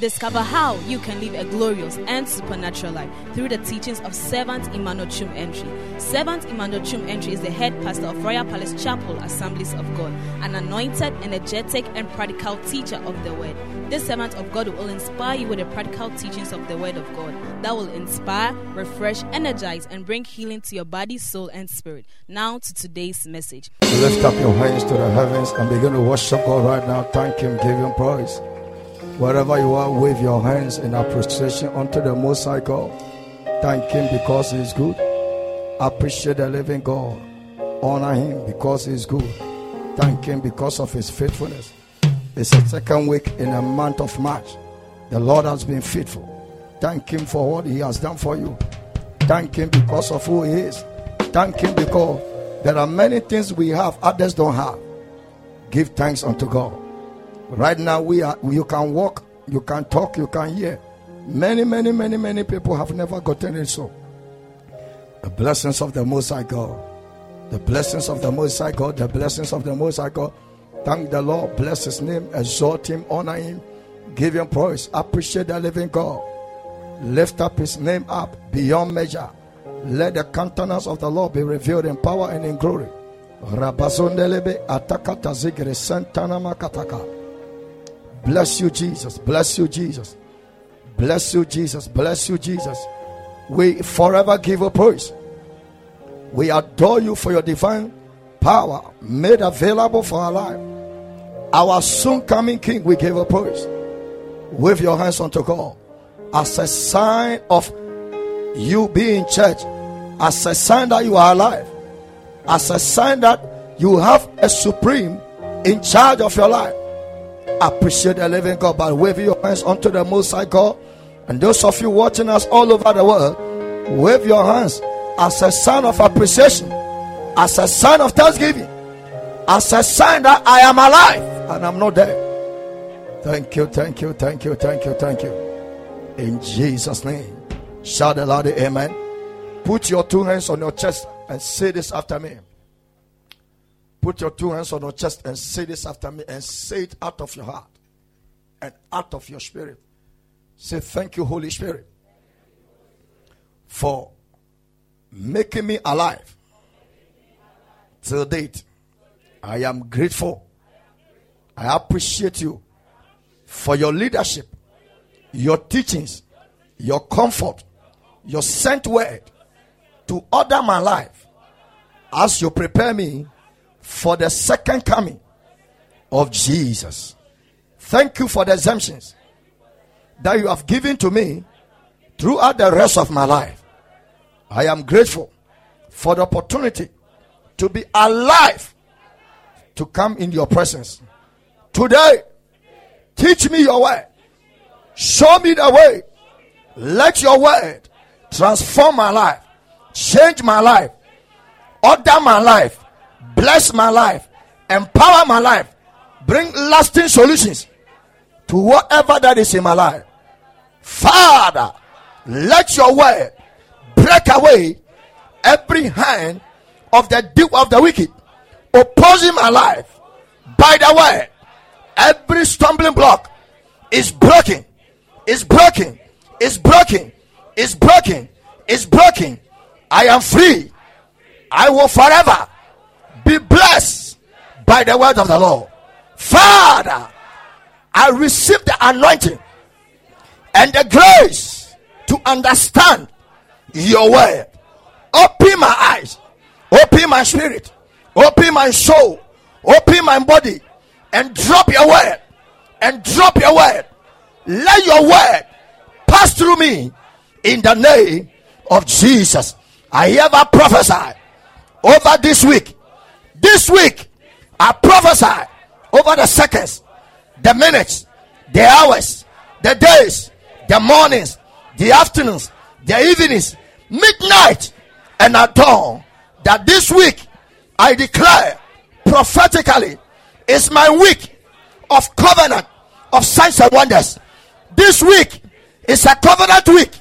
Discover how you can live a glorious and supernatural life through the teachings of Servant Emmanuel Chum Entry. Servant Emmanuel Chum Entry is the head pastor of Royal Palace Chapel Assemblies of God, an anointed, energetic, and practical teacher of the Word. This servant of God will inspire you with the practical teachings of the Word of God that will inspire, refresh, energize, and bring healing to your body, soul, and spirit. Now to today's message. Lift up your hands to the heavens and begin to worship God right now. Thank Him, give Him praise. Wherever you are, wave your hands in appreciation unto the Most High God. Thank Him because He is good. Appreciate the living God. Honor Him because He is good. Thank Him because of His faithfulness. It's the second week in the month of March. The Lord has been faithful. Thank Him for what He has done for you. Thank Him because of who He is. Thank Him because there are many things we have others don't have. Give thanks unto God. Right now, we are. You can walk, you can talk, you can hear. Many, many, many, many people have never gotten it so. The blessings of the Most High God, the blessings of the Most High God, the blessings of the Most High God. Thank the Lord, bless His name, exalt Him, honor Him, give Him praise, appreciate the living God, lift up His name up beyond measure. Let the countenance of the Lord be revealed in power and in glory. Rabazondelebe atakata zigre santana makataka. Bless you, Jesus. Bless you, Jesus. Bless you, Jesus. Bless you, Jesus. We forever give a praise. We adore you for your divine power made available for our life. Our soon coming King, we give a praise. Wave your hands unto God as a sign of you being church, as a sign that you are alive, as a sign that you have a supreme in charge of your life. Appreciate the living God by waving your hands unto the Most High God. And those of you watching us all over the world, wave your hands as a sign of appreciation, as a sign of thanksgiving, as a sign that I am alive and I'm not dead. Thank you, thank you, thank you, thank you, thank you. In Jesus' name. Shout aloud, Amen. Put your two hands on your chest and say this after me. Put your two hands on your chest and say this after me and say it out of your heart and out of your spirit. Say, Thank you, Holy Spirit, for making me alive till date. I am grateful. I appreciate you for your leadership, your teachings, your comfort, your sent word to order my life as you prepare me for the second coming of Jesus. Thank you for the exemptions that you have given to me throughout the rest of my life. I am grateful for the opportunity to be alive to come in your presence. Today, teach me your way. Show me the way. Let your word transform my life, change my life, order my life, bless my life, empower my life, bring lasting solutions to whatever that is in my life. Father, let your word break away every hand of the deep of the wicked opposing my life by the way, Every stumbling block is broken, is broken, is broken, is broken, is broken. I am free. I will forever be blessed by the word of the Lord. Father, I receive the anointing and the grace to understand your word. Open my eyes, open my spirit, open my soul, open my body, and drop your word. And drop your word. Let your word pass through me in the name of Jesus. I ever prophesy over this week this week, I prophesy over the seconds, the minutes, the hours, the days, the mornings, the afternoons, the evenings, midnight, and at dawn. That this week, I declare prophetically, is my week of covenant of signs and wonders. This week is a covenant week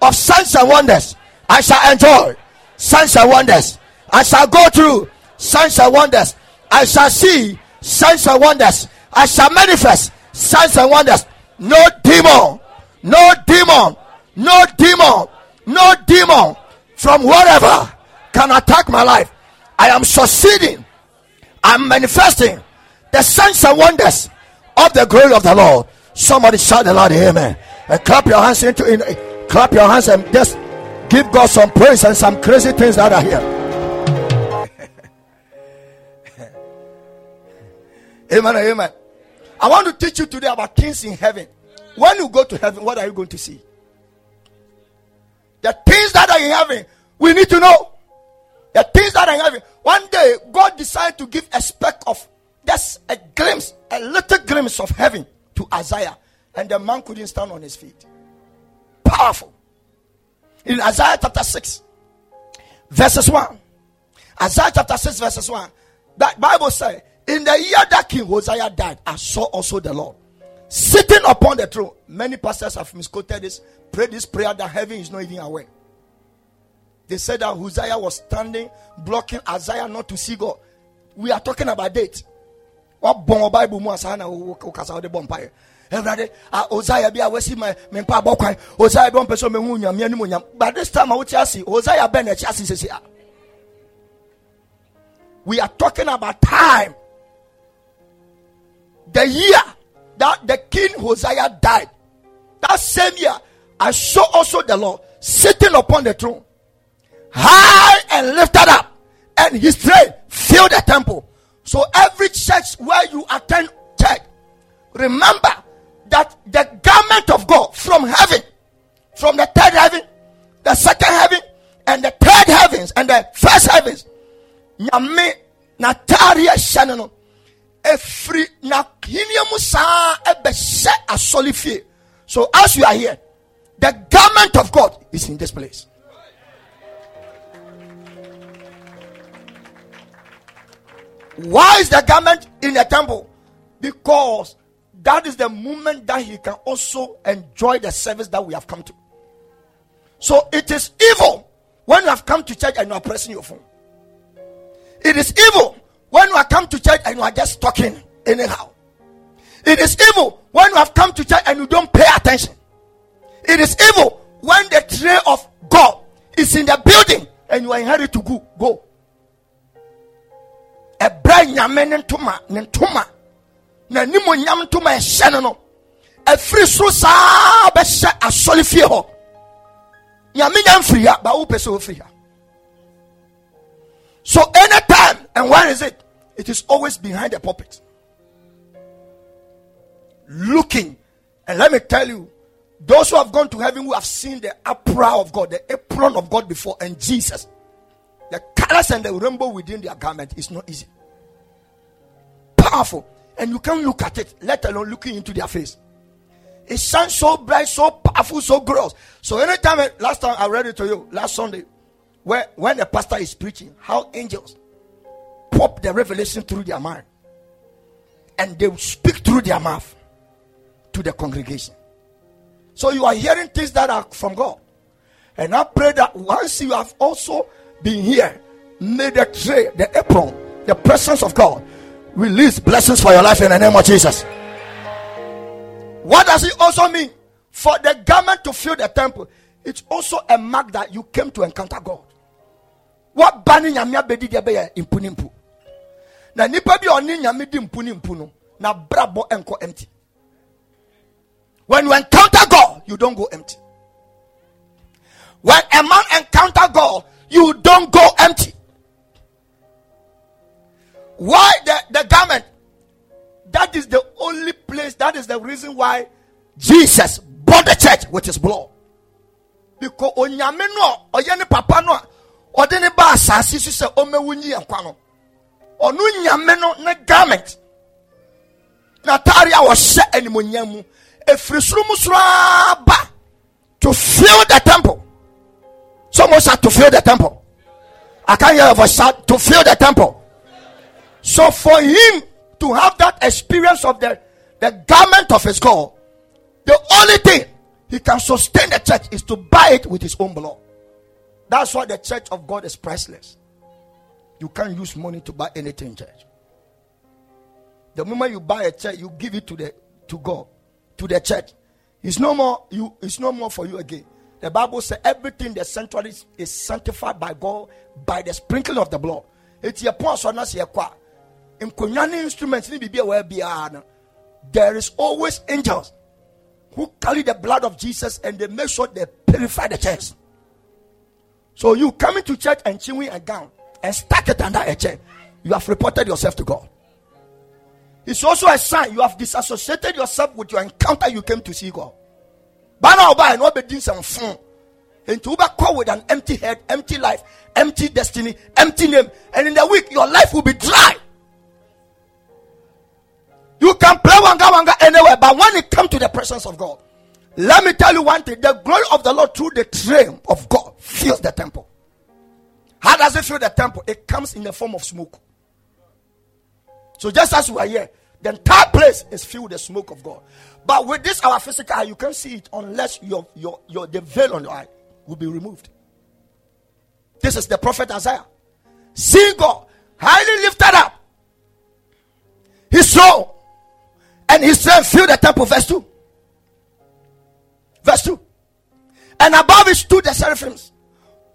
of signs and wonders. I shall enjoy signs and wonders. I shall go through signs and wonders. I shall see signs and wonders. I shall manifest signs and wonders. No demon no demon, no demon no demon from wherever can attack my life. I am succeeding. I'm manifesting the signs and wonders of the glory of the Lord. Somebody shout the Lord, Amen. And clap your hands into in, uh, clap your hands and just give God some praise and some crazy things that are here. Amen. Amen. I want to teach you today about things in heaven. When you go to heaven, what are you going to see? The things that are in heaven, we need to know. The things that are in heaven. One day, God decided to give a speck of just a glimpse, a little glimpse of heaven to Isaiah. And the man couldn't stand on his feet. Powerful. In Isaiah chapter 6, verses 1. Isaiah chapter 6, verses 1. That Bible says, In the year that King Uzziah died, I saw also the Lord sitting upon the throne. Many pastors have misquoted this, prayed this prayer that heaven is not even aware. They said that Uzziah was standing, blocking Isaiah not to see God. We are talking about date. What bomb Bible mu asana ukasa de bomb pie. Everybody, ah, Uzziah away see my me pa bokwan. Uzziah on person me hu nyam anim nyam. But this time I would see Uzziah be na chasi sisi. We are talking about time. The year that the king Uzziah died. That same year, I saw also the Lord sitting upon the throne, high and lifted up, and his train filled the temple. So every church where you attend church, remember that the garment of God from heaven, from the third heaven, the second heaven, and the third heavens, and the first heavens, nyame hyɛ efiri n'ahenia mu saa ɛbɛhyɛ asɔle fie. So as you are here the garment of god is in this place. Why is the garment in the temple? Because that is the moment that he can also enjoy the service that we have come to. So it is evil when you have come to church and you are pressing your phone. It is evil when you have come to church and you are just talking anyhow. It is evil when you have come to church and you don't pay attention. It is evil when the tray of God is in the building and you are in hurry to go. Go. ɛbrɛ nyame ne ntoma ne ntoma na nimu nyam ntoma ɛhyɛ no no ɛfiri soro saa bɛhyɛ asɔre fie hɔ ba wopɛ sɛ wofiri ha so anytime, and where is it? It is always behind the pulpit. Looking. And let me tell you, those who have gone to heaven who have seen the apron of God, the apron of God before, and Jesus, the colors and the rainbow within their garment is not easy. Powerful. And you can't look at it, let alone looking into their face. It shines so bright, so powerful, so gross. So anytime, last time I read it to you, last Sunday, where when the pastor is preaching, how angels pop the revelation through their mind and they speak through their mouth to the congregation. So you are hearing things that are from God. And I pray that once you have also been here, may the tray, the apron, the presence of God release blessings for your life in the name of Jesus. What does it also mean? For the garment to fill the temple, it's also a mark that you came to encounter God. What banning nyame abedi de be impu ni mpu. Na nipa bi oni nyame di mpu ni mpu no, na brabo enko empty. When you encounter God, you don't go empty. When a man encounter God, you don't go empty. Why the, the garment? That is the only place, that is the reason why Jesus bought the church with his blood. Because onyame no, oyene papa no, ɔde ne ba asase so sɛ ɔmɛwu nyi nkwa no. Ɔno nyame no ne garment. N'ataare a wɔhyɛ animonyam mu efiri soro mu soro aba to fill the temple. Someone said to fill the temple. I can't hear to fill the temple. So for him to have that experience of the the garment of his god the only thing he can sustain the church is to buy it with his own blood that's why the church of God is priceless. You can't use money to buy anything, in church. The moment you buy a church, you give it to the to God, to the church. It's no more you. It's no more for you again. The Bible says everything the sanctuary is, is sanctified by God by the sprinkling of the blood. It's your point so nas kwa. In instruments there is always angels who carry the blood of Jesus and they make sure they purify the church. So you coming to church and chewing a gown and stuck it under a chair, you have reported yourself to God. It's also a sign you have disassociated yourself with your encounter you came to see God. But now, by no be doing some fun. And to call with an empty head, empty life, empty destiny, empty name, and in the week your life will be dry. You can play wanga wanga anywhere, but when it comes to the presence of God, let me tell you one thing: the glory of the Lord through the train of God fills the temple. How does it fill the temple? It comes in the form of smoke. So just as we are here, the entire place is filled with the smoke of God. But with this our physical eye, you can't see it unless your your your the veil on your eye will be removed. This is the prophet Isaiah. Seeing God highly lifted up. He saw and he said, Fill the temple, verse 2. Verse 2. And above it stood the seraphims.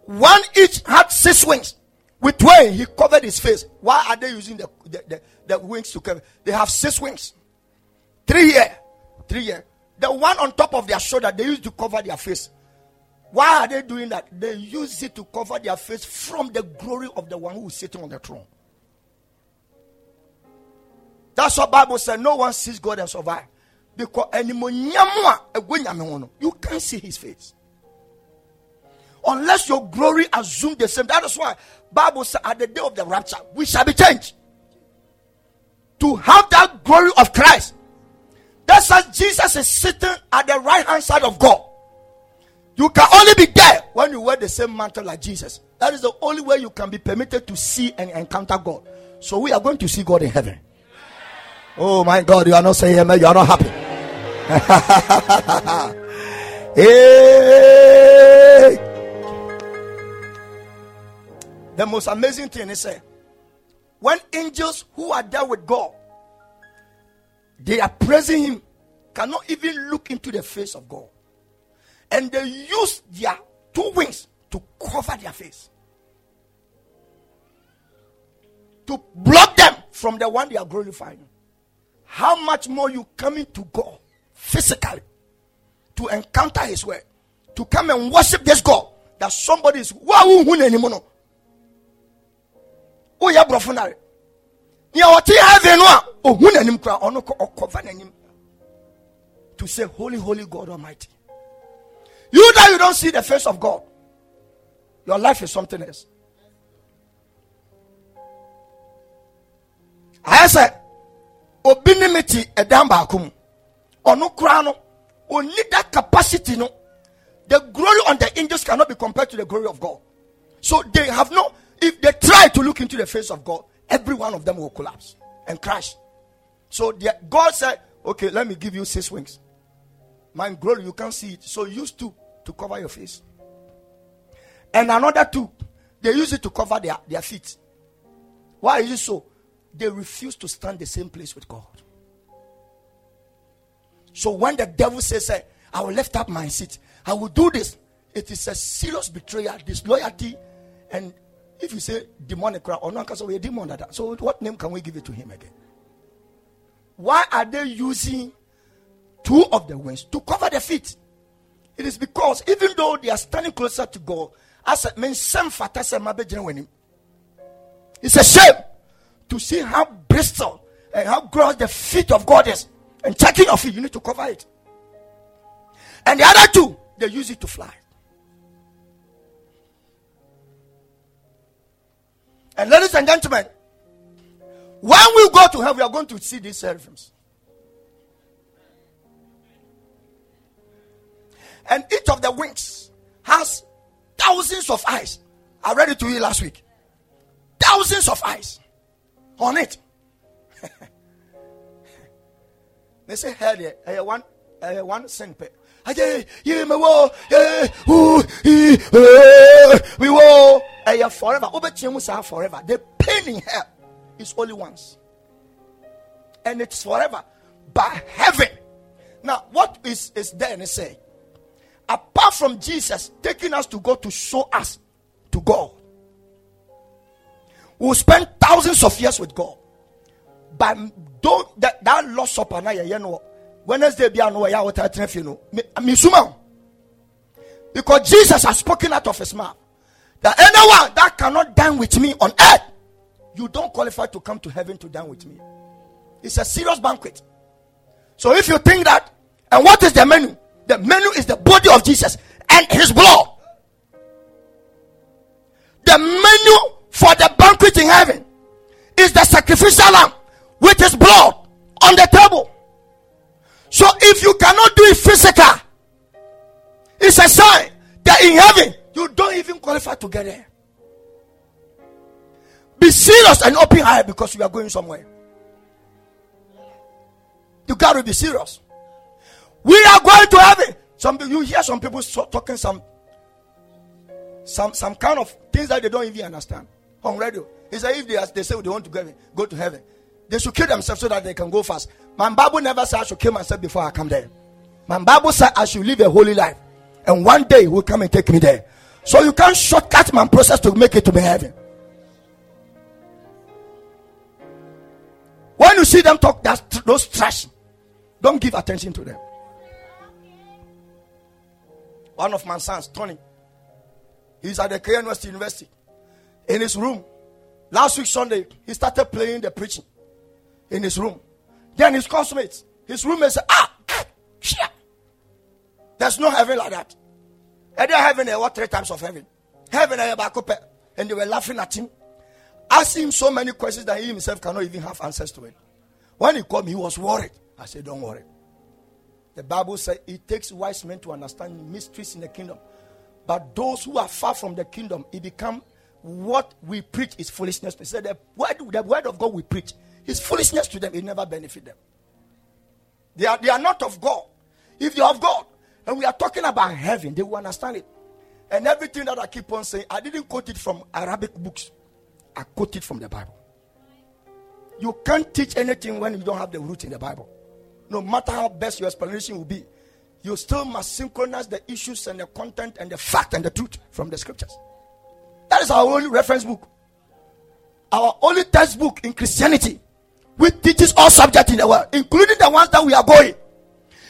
One each had six wings. With twain he covered his face. Why are they using the, the, the, the wings to cover? They have six wings. Three here. Three here. The one on top of their shoulder, they use to cover their face. Why are they doing that? They use it to cover their face from the glory of the one who is sitting on the throne. That's what Bible said. No one sees God and survive. Because you can't see his face. Unless your glory assume the same. That is why Bible said at the day of the rapture, we shall be changed. To have that glory of Christ. That's why Jesus is sitting at the right hand side of God. You can only be there when you wear the same mantle like Jesus. That is the only way you can be permitted to see and encounter God. So we are going to see God in heaven. Oh my God, you are not saying amen. You are not happy. hey. The most amazing thing is say, when angels who are there with God, they are praising Him, cannot even look into the face of God, and they use their two wings to cover their face. To block them from the one they are glorifying. How much more you coming to God physically to encounter His word, to come and worship this God that somebody is. Oh yeah, ono ko okova to say holy holy God almighty. You that you don't see the face of God. Your life is something else. I said obi ne me koraa no. Oni that capacity no. The glory on the angels cannot be compared to the glory of God. So they have no if they try to look into the face of God every one of them will collapse and crash. So the, God said okay let me give you six wings. My glory you can't see it. So use two to cover your face. And another two they use it to cover their, their feet. Why is it so? They refuse to stand the same place with God. So when the devil says, I will lift up my seat, I will do this, it is a serious betrayal, disloyalty, and if you say demonic or not, so we're demon that. So what name can we give it to him again? Why are they using two of the wings to cover their feet? It is because even though they are standing closer to God, as man, it's a shame to see how bristle and how gross the feet of God is. And checking your feet, you need to cover it. And the other two, they use it to fly. And ladies and gentlemen, when we go to heaven, we are going to see these seraphims. And each of the wings has thousands of eyes. I read it to you last week. Thousands of eyes on it. they say, hell hey, hey, one, hey, one cent per. We will. Forever. Forever. The pain in hell is only once, and it's forever. By heaven. Now, what is is there? And say, apart from Jesus taking us to God to show us to God, we'll spend thousands of years with God. But don't that, that lost supper now, you know, Wednesday be no ya what I you know. Me Because Jesus has spoken out of his mouth that anyone that cannot dine with me on earth, you don't qualify to come to heaven to dine with me. It's a serious banquet. So if you think that, and what is the menu? The menu is the body of Jesus and his blood. The menu for the banquet in heaven is the sacrificial lamb with his blood on the table. So if you cannot do it physical, it's a sign that in heaven you don't even qualify to get there. Be serious and open eye because you are going somewhere. You got to be serious. We are going to heaven. Some you hear some people talking some some some kind of things that they don't even understand on radio. He said if they, they say they want to go, go to heaven, they should kill themselves so that they can go fast. My Bible never said I should kill myself before I come there. My Bible said I should live a holy life, and one day will come and take me there. So you can't shortcut my process to make it to be heaven. When you see them talk that those trash, don't give attention to them. One of my sons, Tony, he's at the Korean West University. In his room, last week Sunday, he started playing the preaching in his room. Then his classmates, his roommates Ah, shit. There's no heaven like that. And they're having a what three times of heaven. Heaven and they were laughing at him, asking him so many questions that he himself cannot even have answers to it. When he called me, he was worried. I said, Don't worry. The Bible says it takes wise men to understand mysteries in the kingdom. But those who are far from the kingdom, it become what we preach is foolishness. He said the word, the word of God we preach is foolishness to them. It never benefit them. They are, they are not of God. If they are of God, and we are talking about heaven, they will understand it. And everything that I keep on saying, I didn't quote it from Arabic books. I quote it from the Bible. You can't teach anything when you don't have the root in the Bible no matter how best your explanation will be, you still must synchronize the issues and the content and the fact and the truth from the scriptures. That is our only reference book. Our only textbook in Christianity, which teaches all subjects in the world, including the ones that we are going,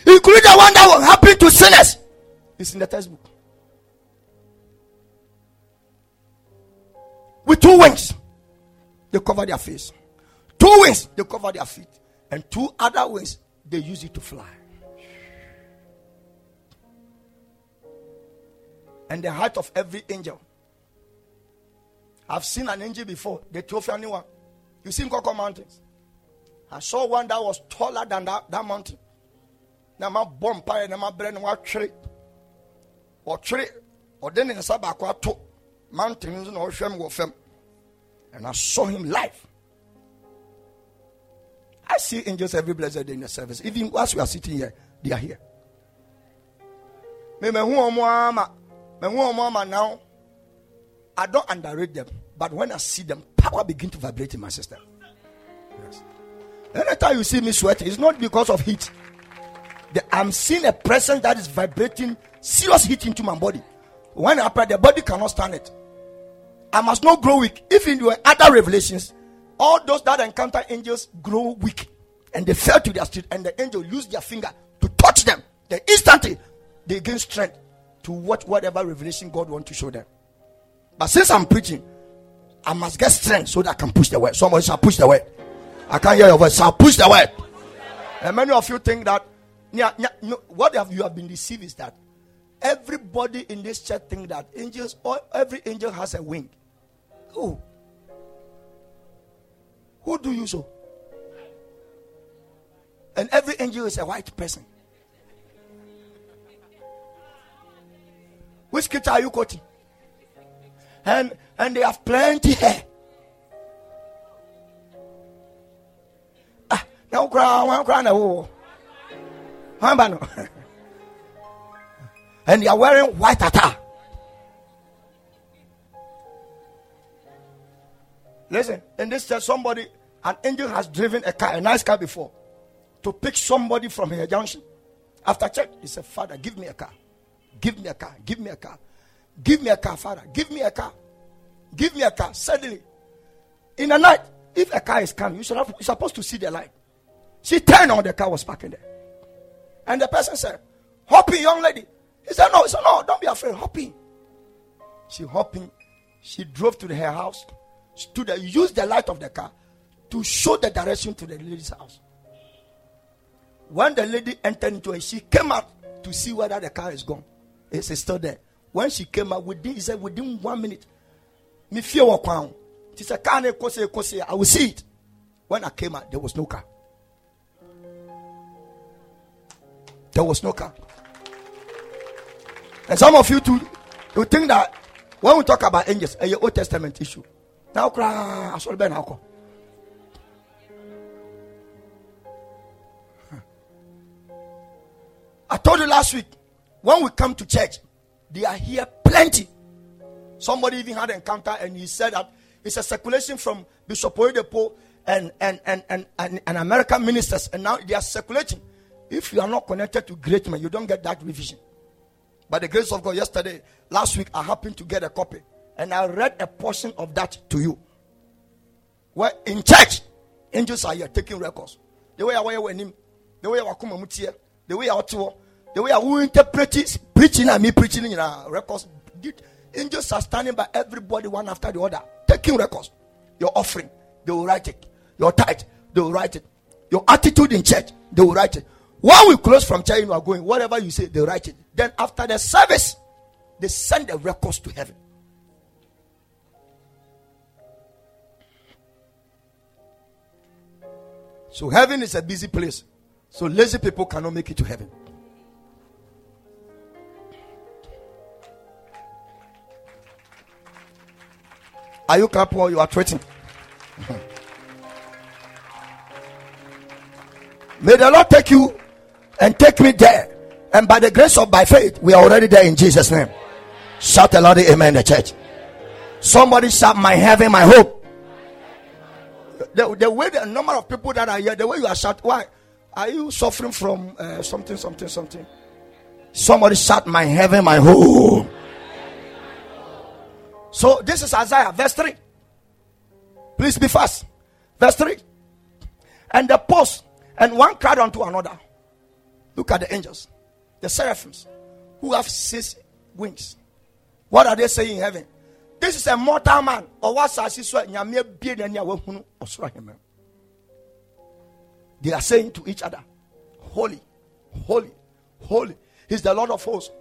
including the one that will happen to sinners, is in the textbook. With two wings, they cover their face. Two wings, they cover their feet. And two other wings, they use it to fly. And the height of every angel. I've seen an angel before, the Theophany one. You see Coco Mountains. I saw one that was taller than that, that mountain. Bomb pie and my brain was tree. Or tree. Or then in Sabakwa to mountains and ocean with him. And I saw him live. I see angels every blessed day in the service. Even whilst we are sitting here, they are here. me me who am i Now, I don't underrate them, but when I see them, power begin to vibrate in my system. Yes. Anytime you see me sweating, it's not because of heat. I'm seeing a presence that is vibrating serious heat into my body. When I pray, the body cannot stand it. I must not grow weak. If in your other revelations, all those that encounter angels grow weak and they fell to their street, and the angel used their finger to touch them. Then instantly they gain strength to watch whatever revelation God wants to show them. But since I'm preaching, I must get strength so that I can push the word. Somebody shall push the word. I can't hear your voice. Shall push the word. And many of you think that yeah, yeah, no, what have you have been deceived is that everybody in this church think that angels or every angel has a wing. Who? Who do you so? And every angel is a white person. Which scripture are you quoting? And and they have plenty hair. Now cry, one cry now. Oh. And they are wearing white attire. Listen, in this church, somebody, an angel has driven a car, a nice car before, to pick somebody from here junction. After church, he said, Father, give me a car. Give me a car. Give me a car. Give me a car, Father. Give me a car. Give me a car. Suddenly, in the night, if a car is coming, you should have, you're supposed to see the light. She turned on the car was parking there. And the person said, Hop in, young lady. He said, No, he said, No, don't be afraid. Hop in. She hopping. She drove to her house, stood there, used the light of the car to show the direction to the lady's house. When the lady entered into it, she came out to see whether the car is gone. It's still there. When she came out, within he said within one minute, me fear walk down. She said, "Car I will see it." When I came out, there was no car. There was no car. And some of you too, you think that when we talk about angels, eh, a Old Testament issue. Now, cry, I saw the now. I told you last week, when we come to church, they are here plenty. Somebody even had an encounter and he said that it's a circulation from Bishop Oyedepo and, and, and, and, and, and American ministers, and now they are circulating. If you are not connected to great men, you don't get that revision. By the grace of God, yesterday, last week, I happened to get a copy and I read a portion of that to you. Where in church, angels are here taking records. The way I wear him, the way I come mutia, the way I to, the way I will interpret it, preaching and me preaching in our records. Angels are standing by everybody one after the other, taking records. Your offering, they will write it. Your tithe, they will write it. Your attitude in church, they will write it. When we close from church, you are going, whatever you say, they write it. Then after the service, they send the records to heaven. So heaven is a busy place. So lazy people cannot make it to heaven. Are you clapping or you are tweeting? May the Lord take you and take me there. And by the grace of by faith, we are already there in Jesus' name. Shout a loud amen the church. Somebody shout, My heaven, my hope. The, the way the number of people that are here, the way you are shouting, why? Are you suffering from uh, something, something, something? Somebody shout, My heaven, my hope. So this is Isaiah, verse 3. Please be fast. Verse 3. And the post, and one cried unto another. Look at the angels, the seraphims, who have six wings. What are they saying in heaven? This is a mortal man. Or what They are saying to each other, Holy, holy, holy. He's the Lord of hosts.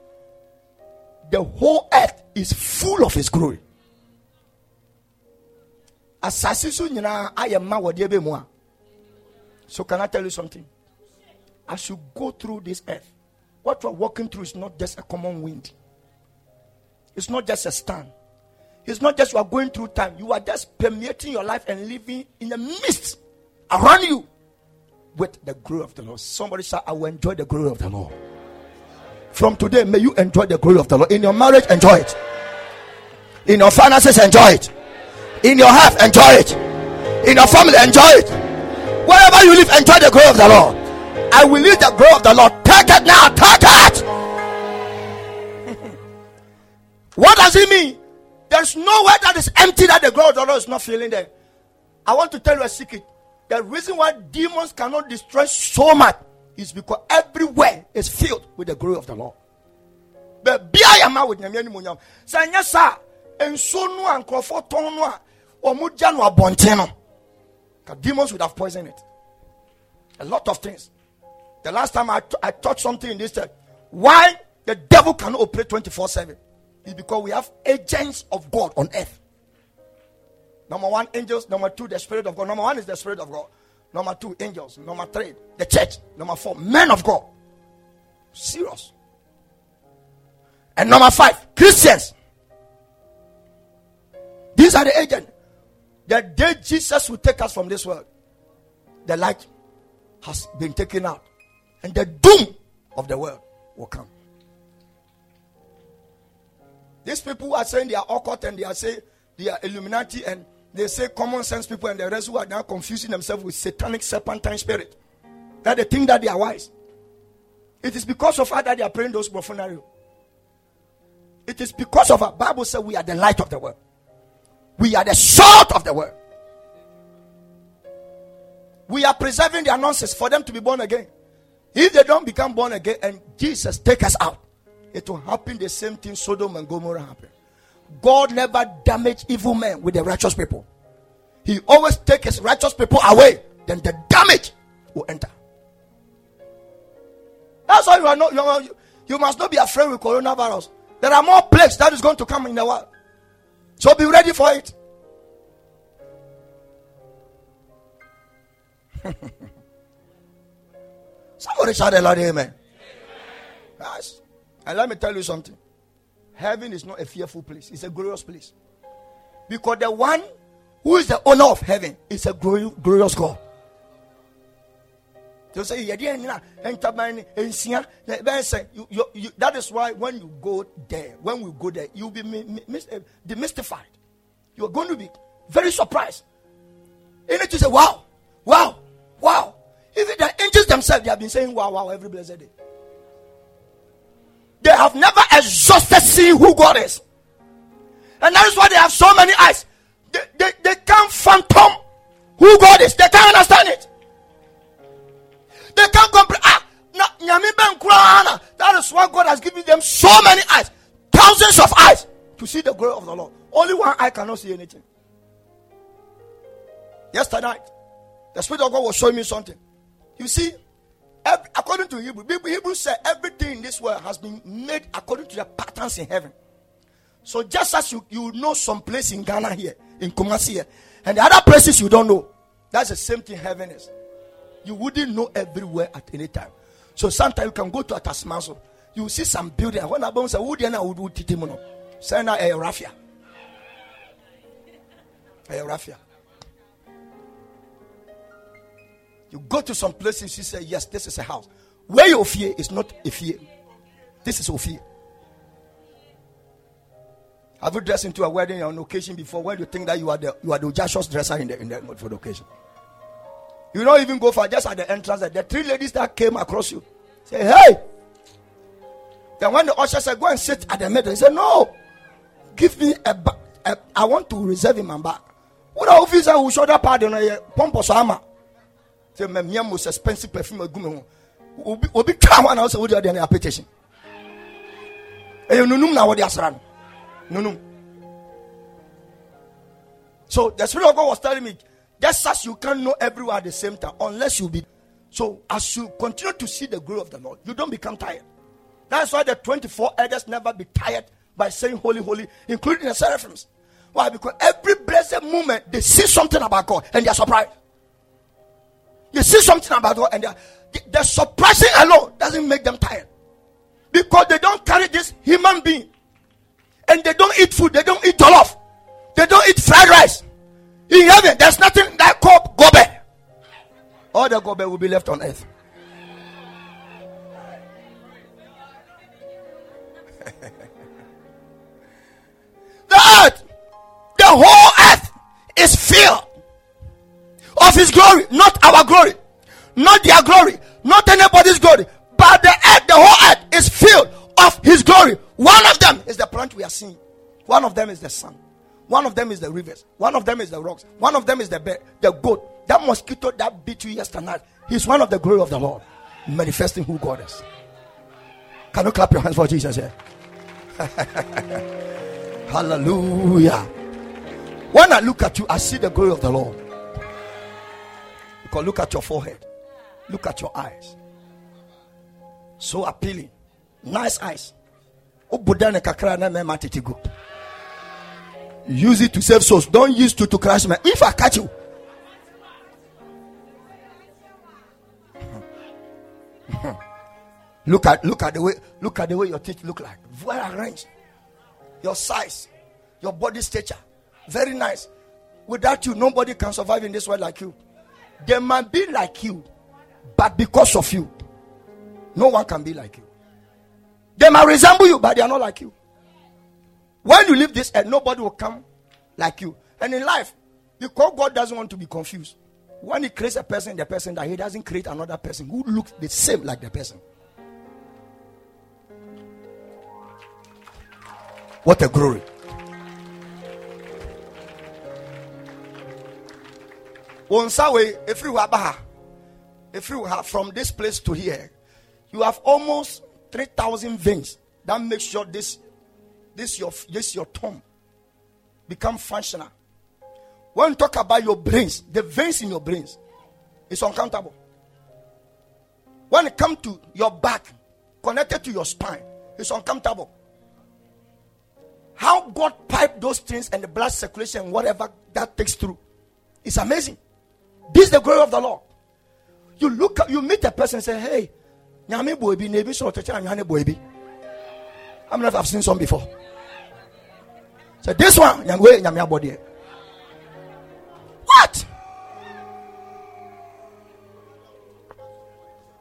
The whole earth is full of his glory. So can I tell you something? As you go through this earth, what you are walking through is not just a common wind. It's not just a stand. It's not just you are going through time. You are just permeating your life and living in the midst around you with the glory of the Lord. Somebody say, I will enjoy the glory of the Lord. From today, may you enjoy the glory of the Lord. In your marriage, enjoy it. In your finances, enjoy it. In your health, enjoy it. In your family, enjoy it. Wherever you live, enjoy the glory of the Lord. I will leave the glory of the Lord. Take it now. Take it. what does it mean? There's nowhere that is empty that the glory of the Lord is not filling there. I want to tell you a secret. The reason why demons cannot destroy so much is because everywhere is filled with the glory of the Lord. But be I am with nyɛ saa, nsuo no a nkurɔfoɔ tɔn no a wɔn gya no abɔnten no, demons would have poisoned it. A lot of things. The last time I, t- I taught something in this church, why the devil cannot operate 24 7 is because we have agents of God on earth. Number one, angels. Number two, the Spirit of God. Number one is the Spirit of God. Number two, angels. Number three, the church. Number four, men of God. Serious. And number five, Christians. These are the agents. The day Jesus will take us from this world, the light has been taken out, and the doom of the world will come. These people are saying they are occult and they are saying they are Illuminati and they say common sense people and the rest who are now confusing themselves with satanic serpentine spirit. That they think that they are wise. It is because of that that they are praying those profanary. It is because of our Bible says we are the light of the world. We are the salt of the world. We are preserving their nonsense for them to be born again. If they don't become born again and Jesus take us out, it will happen the same thing Sodom and Gomorrah happened. God never damage evil men with the righteous people. He always take his righteous people away. Then the damage will enter. That's why you are not. You, are, you must not be afraid with coronavirus. There are more plagues that is going to come in the world. So be ready for it. Somebody shout a loud amen. Yes. And let me tell you something. Heaven is not a fearful place, it's a glorious place. Because the one who is the owner of heaven is a glorious God. They say, you, that is why when you go there, when we go there, you'll be eh, demystified. You're going to be very surprised. You need to say, wow, wow, wow. Even the angels themselves, they have been saying wow, wow every blessed day. They have never exhausted seeing who God is. And that is why they have so many eyes. They, they, they can't phantom who God is. They can't understand it. They can't comprehend. Ah, that is why God has given them so many eyes. Thousands of eyes to see the glory of the Lord. Only one eye cannot see anything. Yesterday the Spirit of God was showing me something. You see, every, according to Hebrew, Hebrew said everything in this world has been made according to the patterns in heaven. So just as you, you know some place in Ghana here, in Kumasi here, and the other places you don't know, that's the same thing heaven is. You wouldn't know everywhere at any time. So sometimes you can go to a Tasmanso, you see some building. When I say, "Who do you would titi mono?" Say na a eh, rafia, a eh, rafia. You go to some places, you say, Yes, this is a house. Where you fear is not a fear. This is fear. Have you dressed into a wedding on occasion before when you think that you are the you are the just dresser in the, in the for the occasion? You don't even go for just at the entrance. The three ladies that came across you say, Hey. Then when the usher said, Go and sit at the middle, he said, No, give me a, a I want to reserve in my bag. What officer who showed up at the armor? Say, me most expensive perfume agu me ho. Obi obi twa ho na wo say wo de application. Eyo nunum na wo de asra no. Nunum. So the spirit of God was telling me, just as you can't know everywhere at the same time, unless you be. So as you continue to see the glory of the Lord, you don't become tired. That's why the 24 elders never be tired by saying holy, holy, including the seraphims. Why? Because every blessed moment they see something about God and they are surprised. They see something about God and the, the surprising alone doesn't make them tired. Because they don't carry this human being. And they don't eat food. They don't eat jollof. They don't eat fried rice. In heaven, there's nothing that called gobe. All the gobe will be left on earth. the earth, the whole earth is filled of his glory, not our glory, not their glory, not anybody's glory, but the earth, the whole earth is filled of his glory. One of them is the plant we are seeing, one of them is the sun, one of them is the rivers, one of them is the rocks, one of them is the bear, the goat, that mosquito that beat you yesterday. He's one of the glory of the Lord, manifesting who God is. Can you clap your hands for Jesus here? Hallelujah. When I look at you, I see the glory of the Lord. Look at your forehead, look at your eyes. So appealing. Nice eyes. Use it to save souls. Don't use it to crash me. If I catch you, look at look at the way look at the way your teeth look like. Well arranged. Your size, your body stature, very nice. Without you, nobody can survive in this world like you. They might be like you, but because of you, no one can be like you. They might resemble you, but they are not like you. When you leave this earth, nobody will come like you. And in life, because God doesn't want to be confused, when He creates a person, the person that He doesn't create another person who looks the same like the person. What a glory. Onsawe, if you have if you have from this place to here, you have almost 3,000 veins. That make sure this, this your, this your tongue become functional. When you talk about your brains, the veins in your brains, it's uncountable. When it comes to your back, connected to your spine, it's uncountable. How God pipe those things and the blood circulation, whatever that takes through, it's amazing. This is the glory of the Lord. You look, you meet a person and say, "Hey, nyame boy bi, nebi so teacher nyame boy bi." How many of have seen some before? So this one, nyame nyame body. What?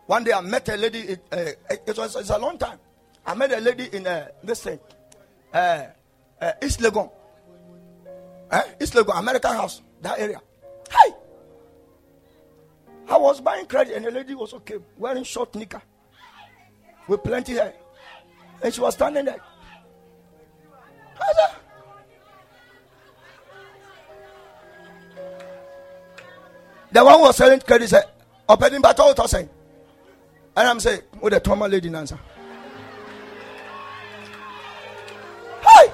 One day I met a lady. Uh, it was it's a long time. I met a lady in uh, this thing, uh, uh, East Legon, eh? East Legon, American House, that area. Hi. I was buying credit, and the lady also came wearing short knicker with plenty hair, and she was standing there. I said, The one was selling credit said, Opening battle tossing. And I'm saying, with the trauma lady answer. Hi.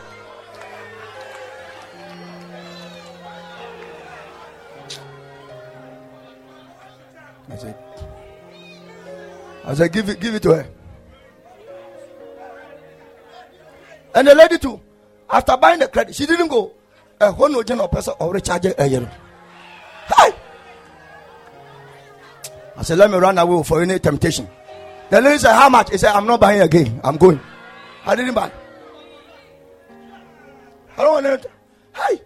I said, give it, give it to her. And the lady too, after buying the credit, she didn't go. A whole no general person or recharge a year. Hi. I said, let me run away for any temptation. The lady said, how much? He said, I'm not buying again. I'm going. I didn't buy. I don't want to. Hi.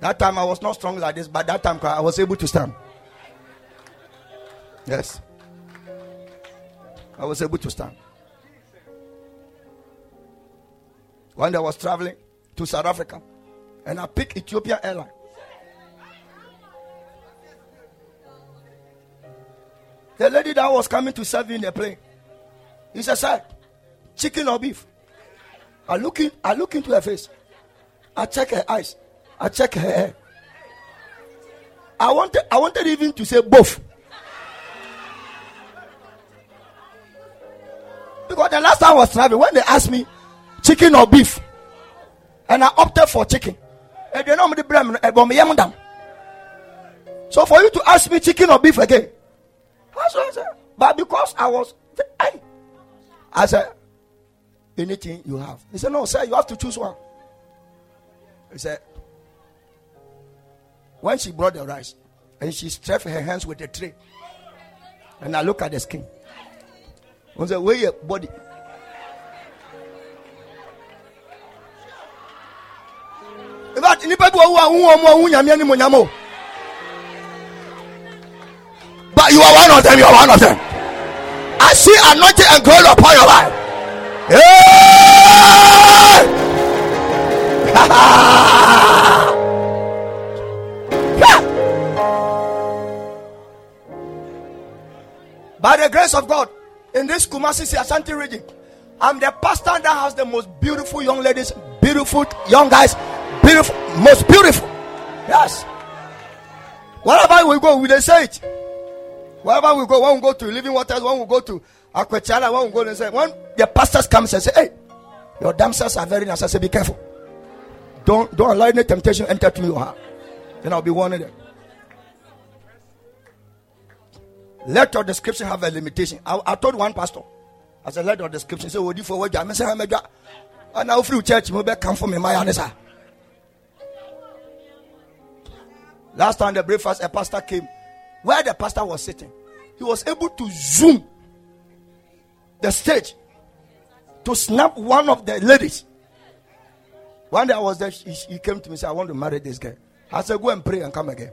That time I was not strong like this, but that time I was able to stand. Yes. I was able to stand. Day I was traveling to South Africa and I picked Ethiopian Airline. The lady that was coming to serve me in the plane, he said, Sir, chicken or beef? I look, in, I look into her face. I check her eyes. I check her hair. I wanted, I wanted even to say both. The last time I was traveling, when they asked me chicken or beef, and I opted for chicken. So for you to ask me chicken or beef again. But because I was, I, I said, anything you have. He said, no, sir, you have to choose one. He said, when she brought the rice and she stretched her hands with the tray, and I look at the skin. I said, where your body? In fact, nipa bi wɔ hɔ a ŋun wɔn mu a ŋun nyamia ni mo. But you are one of them. You are one of them. I see anointing and glory upon your life. By the grace of God, in this Kumasi Ashanti region, I'm the pastor that has the most beautiful young ladies, beautiful young guys, beautiful, most beautiful. Yes. Wherever we go, we they say it. Wherever we go, one we go to Living Waters, one we go to Aquachala, one we go and say, when the pastors come and say, hey, your damsels are very nice. I say, be careful. Don't don't allow any temptation enter to your heart. Then I'll be warning them. Let your description have a limitation. I, I told one pastor, I said, let your description say, what do you for what I say, I'm a and now free church, maybe come from me, my answer. Last time the breakfast, a pastor came where the pastor was sitting, he was able to zoom the stage to snap one of the ladies. One day I was there, he, he came to me and said, I want to marry this guy. I said, Go and pray and come again.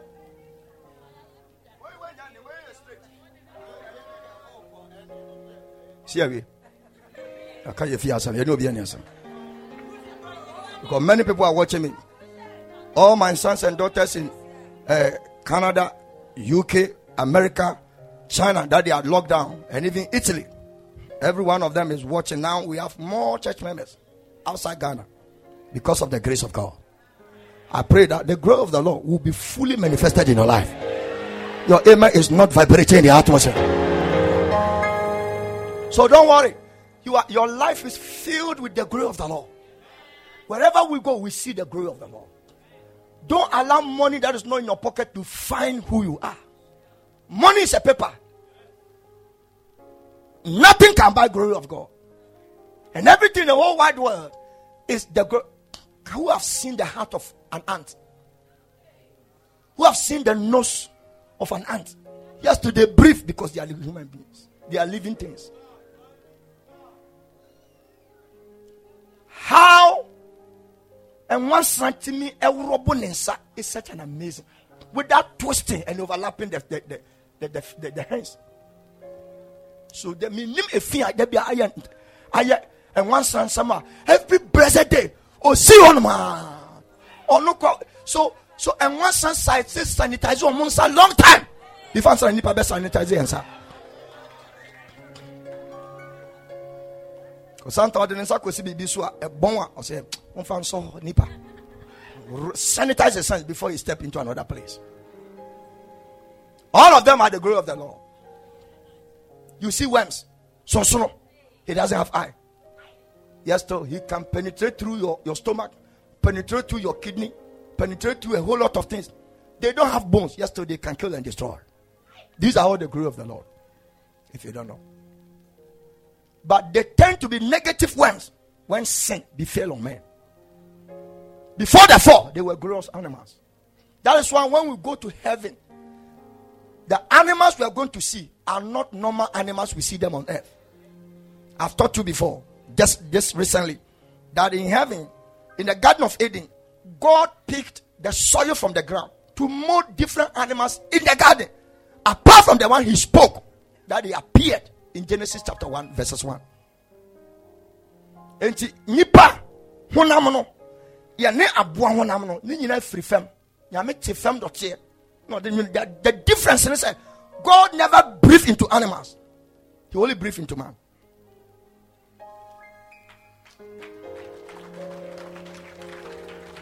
I can't fear some. You know, be any Because many people are watching me. All my sons and daughters in uh, Canada, UK, America, China, that they are locked down, and even Italy. Every one of them is watching now. We have more church members outside Ghana because of the grace of God. I pray that the glory of the Lord will be fully manifested in your life. Your amen is not vibrating in the atmosphere. So don't worry. You are, your life is filled with the glory of the Lord. Wherever we go, we see the glory of the Lord. Don't allow money that is not in your pocket to find who you are. Money is a paper. Nothing can buy glory of God. And everything in the whole wide world is the glory. Who have seen the heart of an ant? Who have seen the nose of an ant? Yes, to they breathe because they are human beings. They are living things. How? And one centime nsa is such an amazing. Without twisting and overlapping the the the, the, the, the, the hands. So the minim efia there be aye aye and one son summer every blessed day oh see on ma oh no so so and one son side say sanitize on months a long time. Before san nipa be sanitize yansa santa ɔde ne nsa kɔsi biribi so a ɛbɔn a ɔsɛ ɔmfa nsɔ nipa sanitize the sense before you step into another place. All of them are the glory of the lord. You see worms So sonsono he doesn't have eye. Yes though he can penetrate through your, your stomach penetrate through your kidney penetrate through a whole lot of things. They don't have bones. Yes though they can kill and destroy. These are all the glory of the lord if you don't know but they tend to be negative ones when sin befell on men. Before the fall, they were glorious animals. That is why when we go to heaven, the animals we are going to see are not normal animals we see them on earth. I've taught you before, just, just recently, that in heaven, in the Garden of Eden, God picked the soil from the ground to mold different animals in the garden. Apart from the one he spoke, that he appeared in Genesis chapter 1, verses 1. Enti nipa honam no yɛne aboa honam no ne nyinaa firi fam. Nyame te fam the, the difference is that god never breathed into animals. He only breathed into man.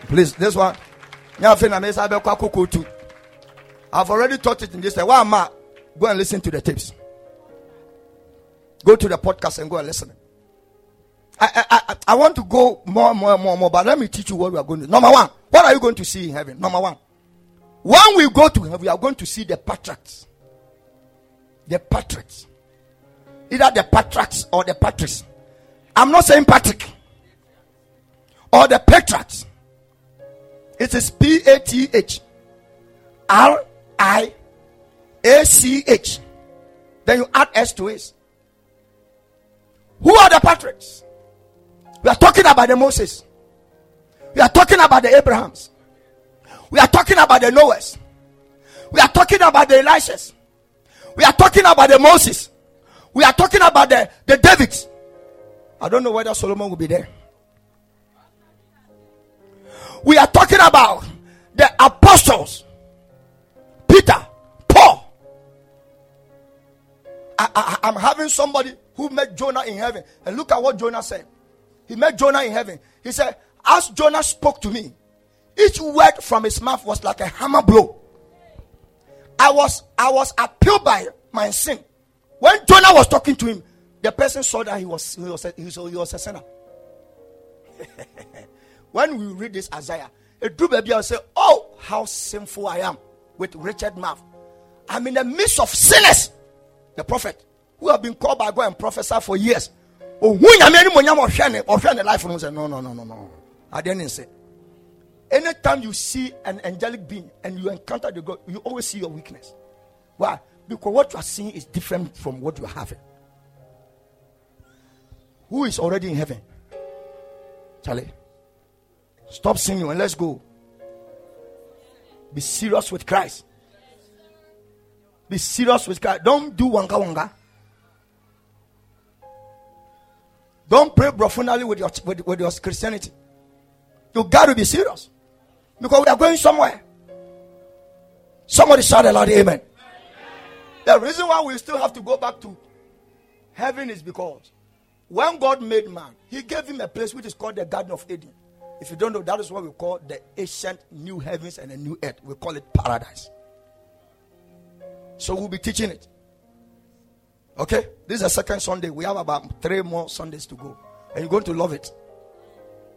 Please this one i've already taught it in this eh, why am I go and listen to the tapes Go to the podcast and go and listen. I, I, I, want to go more, more, more, more, but let me teach you what we are going to. Number one, what are you going to see in heaven? Number one, when we go to heaven, we are going to see the patriarchs. The patriarchs. Either the patriarchs or the patriarchs. I'm not saying Patrick. Or the patriarchs. It is P A T H R I A C H. Then you add S to it. Who are the patriarchs? We are talking about the Moses. We are talking about the Abrahams. We are talking about the Noahs. We are talking about the Elishas. We are talking about the Moses. We are talking about the, the Davids. I don't know whether Solomon will be there. We are talking about the apostles. Peter, Paul. I, I, I'm having somebody who met Jonah in heaven. And look at what Jonah said. He met Jonah in heaven. He said, As Jonah spoke to me, each word from his mouth was like a hammer blow. I was I was appealed by my sin. When Jonah was talking to him, the person saw that he was he was a, he was, he was a sinner. when we read this Isaiah, a true baby will say, Oh, how sinful I am with wretched mouth. I'm in the midst of sinners. The prophet who have been called by God and prophesied for years. Oh, who are the life no, no, no, no, no. I didn't say. Anytime you see an angelic being and you encounter the God, you always see your weakness. Why? Because what you are seeing is different from what you are having. Who is already in heaven? Charlie. Stop singing and let's go. Be serious with Christ. Be serious with Christ. Don't do wanga wanga. Don't pray profanely with your, with, with your Christianity. You got to be serious. Because we are going somewhere. Somebody shout a amen. The reason why we still have to go back to heaven is because when God made man, he gave him a place which is called the Garden of Eden. If you don't know, that is what we call the ancient new heavens and a new earth. We call it paradise. So we'll be teaching it. Okay? This is the second Sunday. We have about three more Sundays to go. And you're going to love it.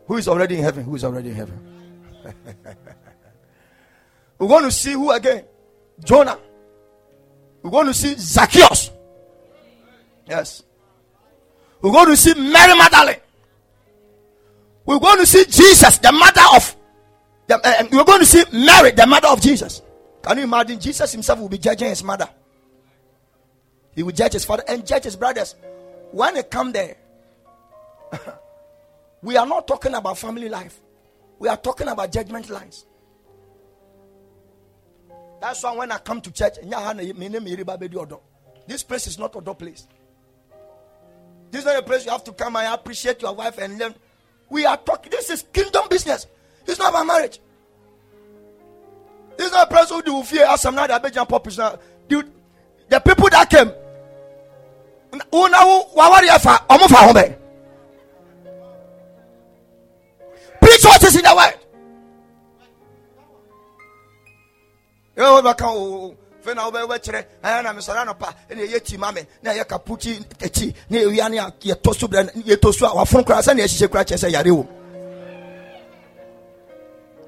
Who is already in heaven? Who is already in heaven? We're going to see who again? Jonah. We're going to see Zacchaeus. Yes. We're going to see Mary Magdalene. We're going to see Jesus, the mother of. The, uh, we're going to see Mary, the mother of Jesus. Can you imagine? Jesus himself will be judging his mother. He will judge his father and judge his brothers. When they come there, we are not talking about family life. We are talking about judgment lines. That's why when I come to church, this place is not a place. This is not a place you have to come and appreciate your wife and learn. We are talking, this is kingdom business. It's not about marriage. This is not a place who do fear as I'm not a Belgian purpose. Dude, the people that came, preach what is in the word. You know what I fɛ na wobɛwɛ kyerɛ ɛyɛ na mesɔre anɔpa ɛne ɛyɛ ti ma me na ɛyɛ kapukyi akyi na ɛwia ne yɛtɔ so berɛ yɛtɔ so a wafono koraa sɛne ɛhyehyɛ koraa kyerɛ sɛ yare wom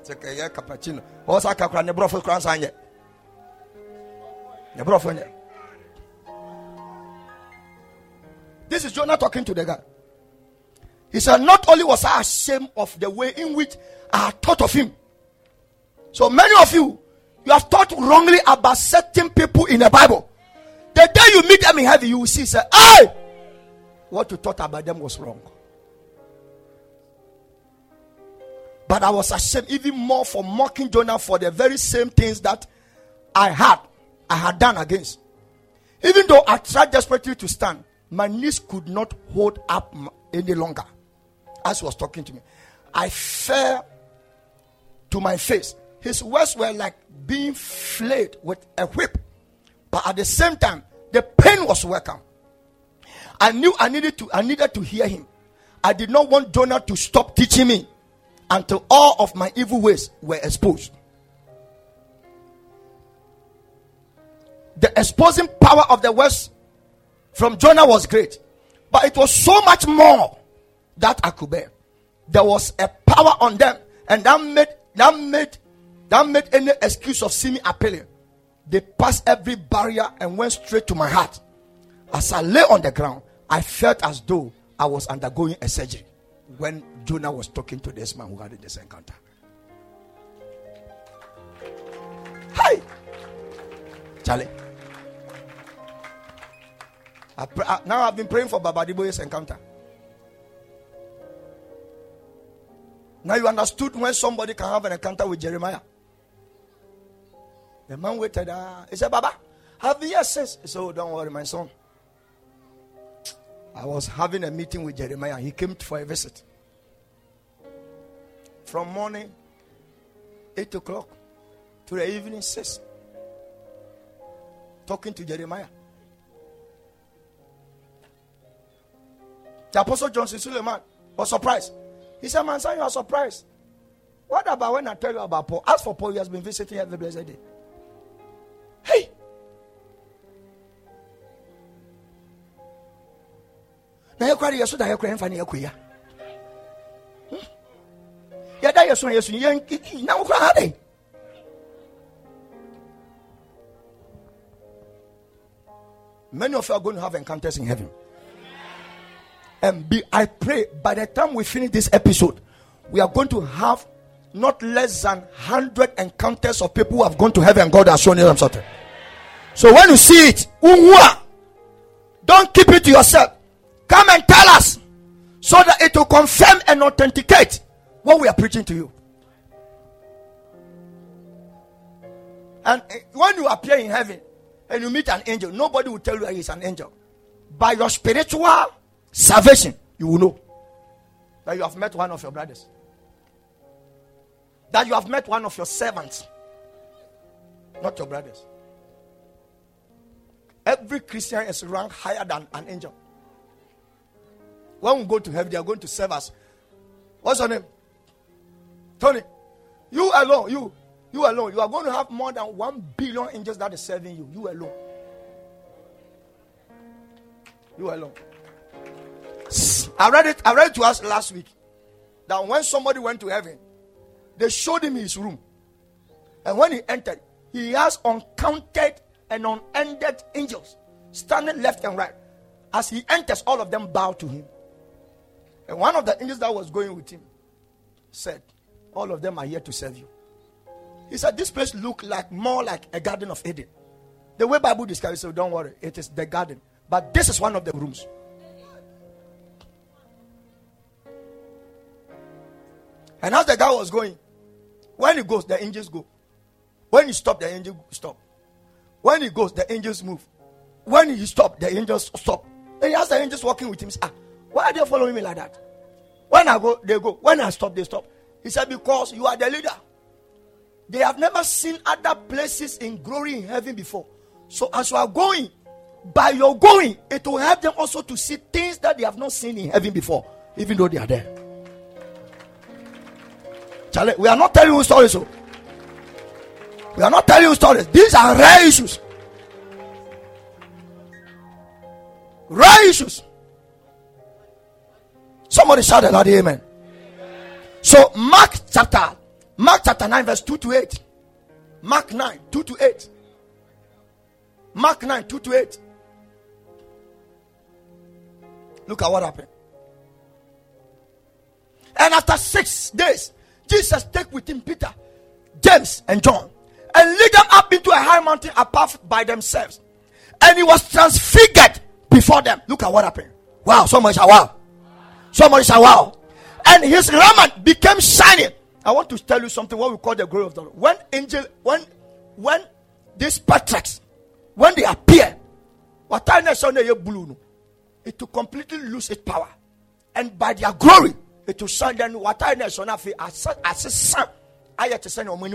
sɛ kɛyɛ kapakyi no ɔwɔ sɛ aka koraa ne borɔfo koraa nsa nyɛ ne borɔfo nyɛ this is Jonah talking to the guy he said not only was I ashamed of the way in which I had thought of him so many of you you have thought wrongly about certain people in the Bible. The day you meet them in heaven, you will see, say, Hey, what you thought about them was wrong. But I was ashamed even more for mocking Jonah for the very same things that I had, I had done against. Even though I tried desperately to stand, my knees could not hold up any longer. As he was talking to me, I fell to my face. His words were like being flayed with a whip. But at the same time, the pain was welcome. I knew I needed to I needed to hear him. I did not want Jonah to stop teaching me until all of my evil ways were exposed. The exposing power of the words from Jonah was great, but it was so much more that I could bear. There was a power on them, and that made that made that made any excuse of seeming appealing. They passed every barrier and went straight to my heart. As I lay on the ground, I felt as though I was undergoing a surgery when Jonah was talking to this man who had this encounter. Hi, Charlie. Pray, I, now I've been praying for Babadiboye's encounter. Now you understood when somebody can have an encounter with Jeremiah. The man waited. Uh, he said, Baba, have you says? He said, Oh, don't worry, my son. I was having a meeting with Jeremiah. He came for a visit. From morning, 8 o'clock, to the evening, 6. Talking to Jeremiah. The Apostle John Johnson Suleman was surprised. He said, Man, son, you are surprised. What about when I tell you about Paul? As for Paul, he has been visiting every blessed day. Hey! na yɛkora de yɛso da yɛkora yɛmfa ne yɛkɔ hmm? yɛso na dɛn many of you are going to have encounters in heaven and be i pray by the time we finish this episode we are going to have not less than 100 encounters of people who have gone to heaven God has shown them something. So when you see it, don't keep it to yourself. Come and tell us. so that it will confirm and authenticate what we are preaching to you. And eh, when you appear in heaven and you meet an angel, nobody will tell you that he's an angel. By your spiritual salvation, you will know that you have met one of your brothers, that you have met one of your servants, not your brothers. Every Christian is ranked higher than an angel. When we go to heaven, they are going to serve us. What's your name? Tony. You alone, you, you alone. You are going to have more than one billion angels that is serving you. You alone. You alone. I read it. I read it to us last week that when somebody went to heaven, they showed him his room, and when he entered, he has uncounted and unended angels standing left and right. As he enters, all of them bow to him. And one of the angels that was going with him said, All of them are here to serve you. He said, This place look like more like a garden of Eden. The way Bible describes it, so don't worry, it is the garden. But this is one of the rooms. And as the guy was going, when he goes, the angels go. When he stop, the angels stop. When he goes, the angels move. When he stop, the angels stop. And he has the angels walking with him. Ah, why are they following me like that? When I go, they go. When I stop, they stop. He said, Because you are the leader. They have never seen other places in glory in heaven before. So as you are going, by your going, it will help them also to see things that they have not seen in heaven before, even though they are there. We are not telling you stories. So. We are not telling you stories. These are rare issues. Rare issues. Somebody shout a loud amen. So Mark chapter, Mark chapter 9, verse 2 to 8. Mark 9, 2 to 8. Mark 9, 2 to 8. Look at what happened. And after six days, Jesus take with him Peter, James, and John and lead them up into a high mountain apart by themselves. And he was transfigured before them. Look at what happened. Wow, somebody shout ah, wow. Somebody shout ah, wow. And his raiment became shining. I want to tell you something what we call the glory of the Lord. When angel, when when these patriarchs, when they appear, what I blue, it will completely lose its power. And by their glory, it will shine then what I know as a sun. I have to send your money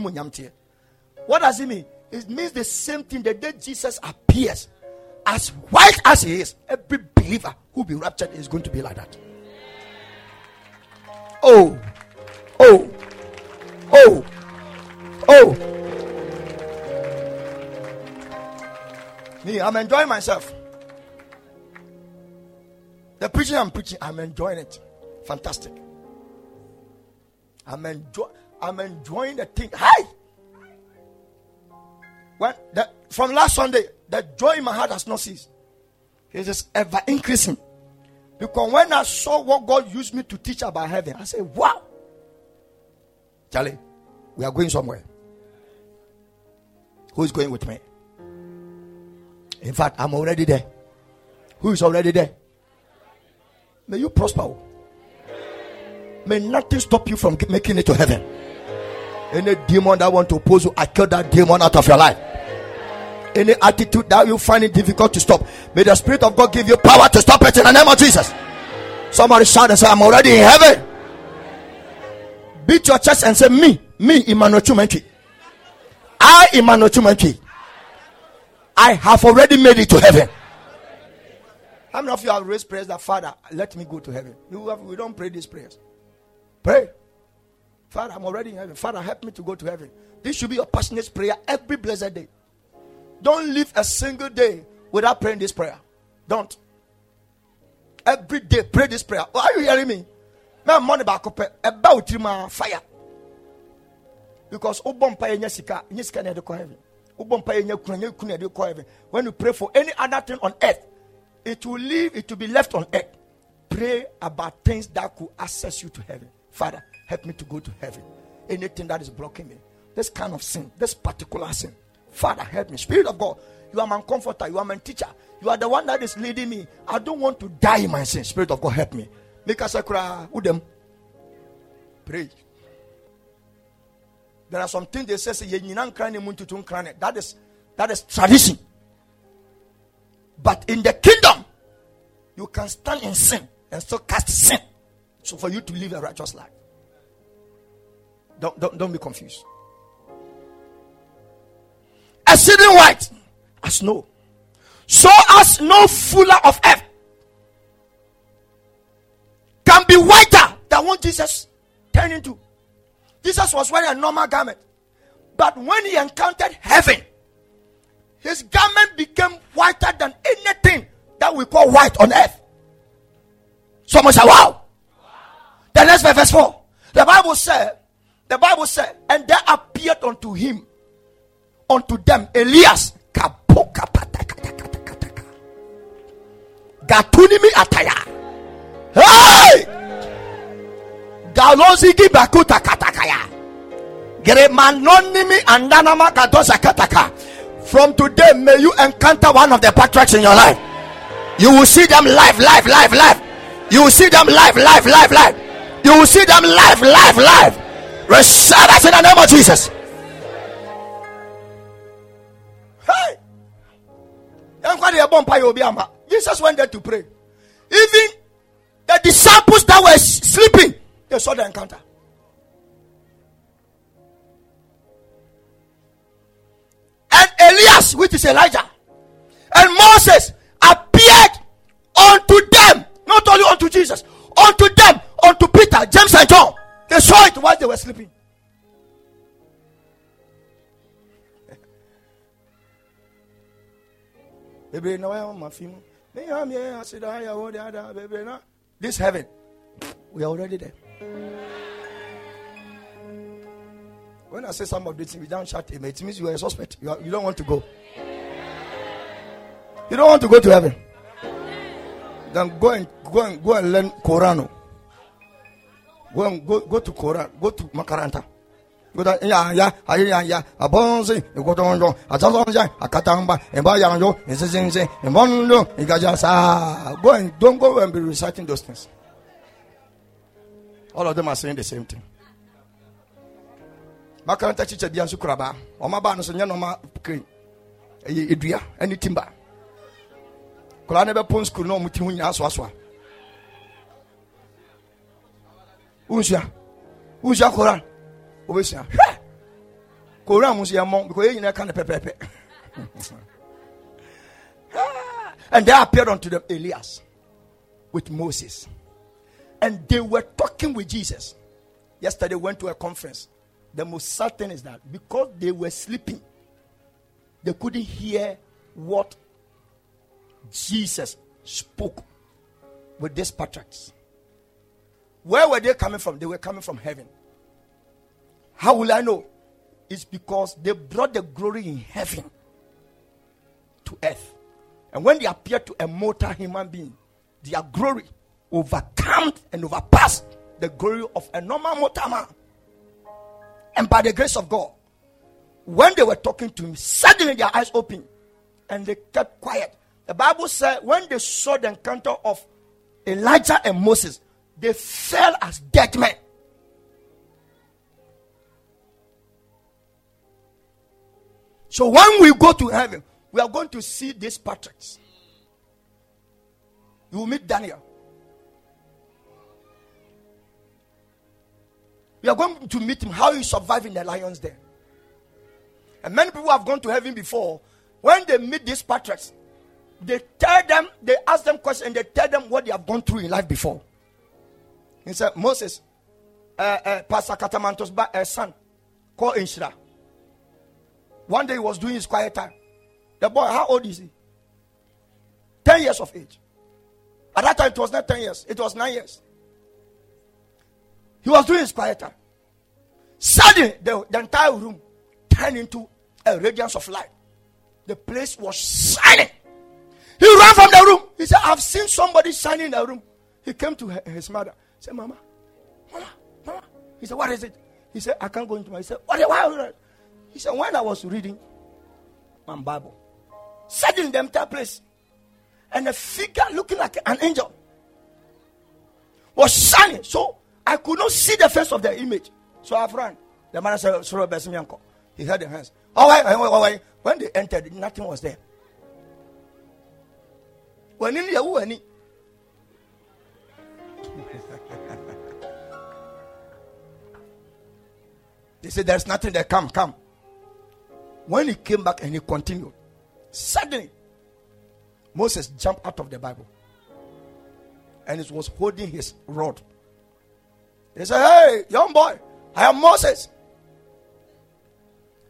what does it mean? It means the same thing the day Jesus appears, as white as he is, every believer who be raptured is going to be like that. Oh, oh, oh, oh. Me, I'm enjoying myself. The preaching I'm preaching, I'm enjoying it. Fantastic. I'm enjoying. I'm enjoying the thing. Hi. When the, from last Sunday, the joy in my heart has not ceased. It is ever increasing. Because when I saw what God used me to teach about heaven, I said, Wow. Charlie, we are going somewhere. Who is going with me? In fact, I'm already there. Who is already there? May you prosper. May nothing stop you from making it to heaven. Any demon that want to oppose you, I kill that demon out of your life any attitude that you find it difficult to stop. May the Spirit of God give you power to stop it in the name of Jesus. Somebody shout and say, I'm already in heaven. Beat your chest and say, Me, me, Emmanuel Chumenchi. I, Emmanuel Chumenchi. I have already made it to heaven. How many of you have raised prayers that Father, let me go to heaven? We don't pray these prayers. Pray. Father, I'm already in heaven. Father, help me to go to heaven. This should be your passionate prayer every blessed day. Don't live a single day without praying this prayer. Don't. Every day, pray this prayer. Oh, are you hearing me? Man, money back up about you, fire. Because Obompa Yasika, Niska the heaven. Obompa Yakuna de heaven. When you pray for any other thing on earth, it will leave, it will be left on earth. Pray about things that could access you to heaven. Father, help me to go to heaven. Anything that is blocking me, this kind of sin, this particular sin, Father, help me. Spirit of God, you are my comforter, you are my teacher, you are the one that is leading me. I don't want to die in my sin. Spirit of God, help me. Make us a cry. Them? Pray. There are some things they say, that is that is tradition. But in the kingdom, you can stand in sin and still cast sin. So for you to live a righteous life. Don't, don't, don't be confused. Exceeding white as snow. So as no fuller of earth can be whiter than what Jesus turned into. Jesus was wearing a normal garment. But when he encountered heaven, his garment became whiter than anything that we call white on earth. Someone wow. wow. The next verse, verse 4. The Bible said, the Bible said, and there appeared unto him, unto them, Elias. Gatunimi ataya. Hey! Galozigi bakuta katakaya. Gremanonimi andanama kadosa kataka. From today, may you encounter one of the patriarchs in your life. You will see them live, live, live, live. You will see them live, live, live, live. You will see them live, live, live. Receive us in the name of Jesus. Hey. Jesus went there to pray. Even the disciples that were sleeping, they saw the encounter. And Elias, which is Elijah, and Moses appeared unto them, not only unto Jesus, unto them, unto Peter, James, and John. They saw it while they were sleeping. This heaven, we are already there. When I say some of these things, we don't shut him. It means you are a suspect. You, are, you don't want to go. You don't want to go to heaven. Then go and go and go and learn Quran. Go go, go to Quran. Go to Makaranta. Go to ya ya ayi ya ya abonzi ikotonjo atazonja akatamba emba yanjo nsisinsi embondo igaja sa go and don't go and be reciting those things. All of them are saying the same thing. makaranta kyikyɛ bia nso kurabaa ɔma baa no so nyɛ nɔma kren ɛyɛ edua ɛne timba koraa no bɛpon skul na ɔmo ti ho nyinaa soasoa wonsua wonsua koran wobɛsua hwɛ koran mu nso yɛmmɔ because yɛ nyinaa ka no pɛpɛɛpɛ and they appeared unto them Elias with Moses. And they were talking with Jesus. Yesterday went to a conference. The most certain is that because they were sleeping, they couldn't hear what Jesus spoke with these patriarchs. Where were they coming from? They were coming from heaven. How will I know? It's because they brought the glory in heaven to earth. And when they appeared to a mortal human being, their glory overcame and overpassed the glory of a normal mortal man. And by the grace of God, when they were talking to him, suddenly their eyes opened and they kept quiet. The Bible said when they saw the encounter of Elijah and Moses, they fell as dead men. So when we go to heaven, we are going to see these patriarchs. You will meet Daniel. We are going to meet him how he survived in the lions den. And many people have gone to heaven before. When they meet these patriarchs, they tell them, they ask them questions, and they tell them what they have gone through in life before. He said, Moses, uh, uh, Pastor Katamanto's uh, son, called Inshira. One day he was doing his quiet time. The boy, how old is he? 10 years of age. At that time, it was not 10 years, it was 9 years. He was doing his quiet time. Suddenly, the, the entire room turned into a radiance of light. The place was shining. He ran from the room. He said, I've seen somebody shining in the room. He came to his mother. Said, Mama, Mama, Mama. He said, What is it? He said, I can't go into my. He said, What? Why? He said, When I was reading my Bible, suddenly the entire place, and a figure looking like an angel was shining. So I could not see the face of the image. So I've run. The man said, Sorry, uncle." He held the hands. Oh, wait, wait, wait. When they entered, nothing was there. When in the They said, There's nothing there. Come, come. When he came back and he continued, suddenly Moses jumped out of the Bible and he was holding his rod. They said, Hey, young boy, I am Moses.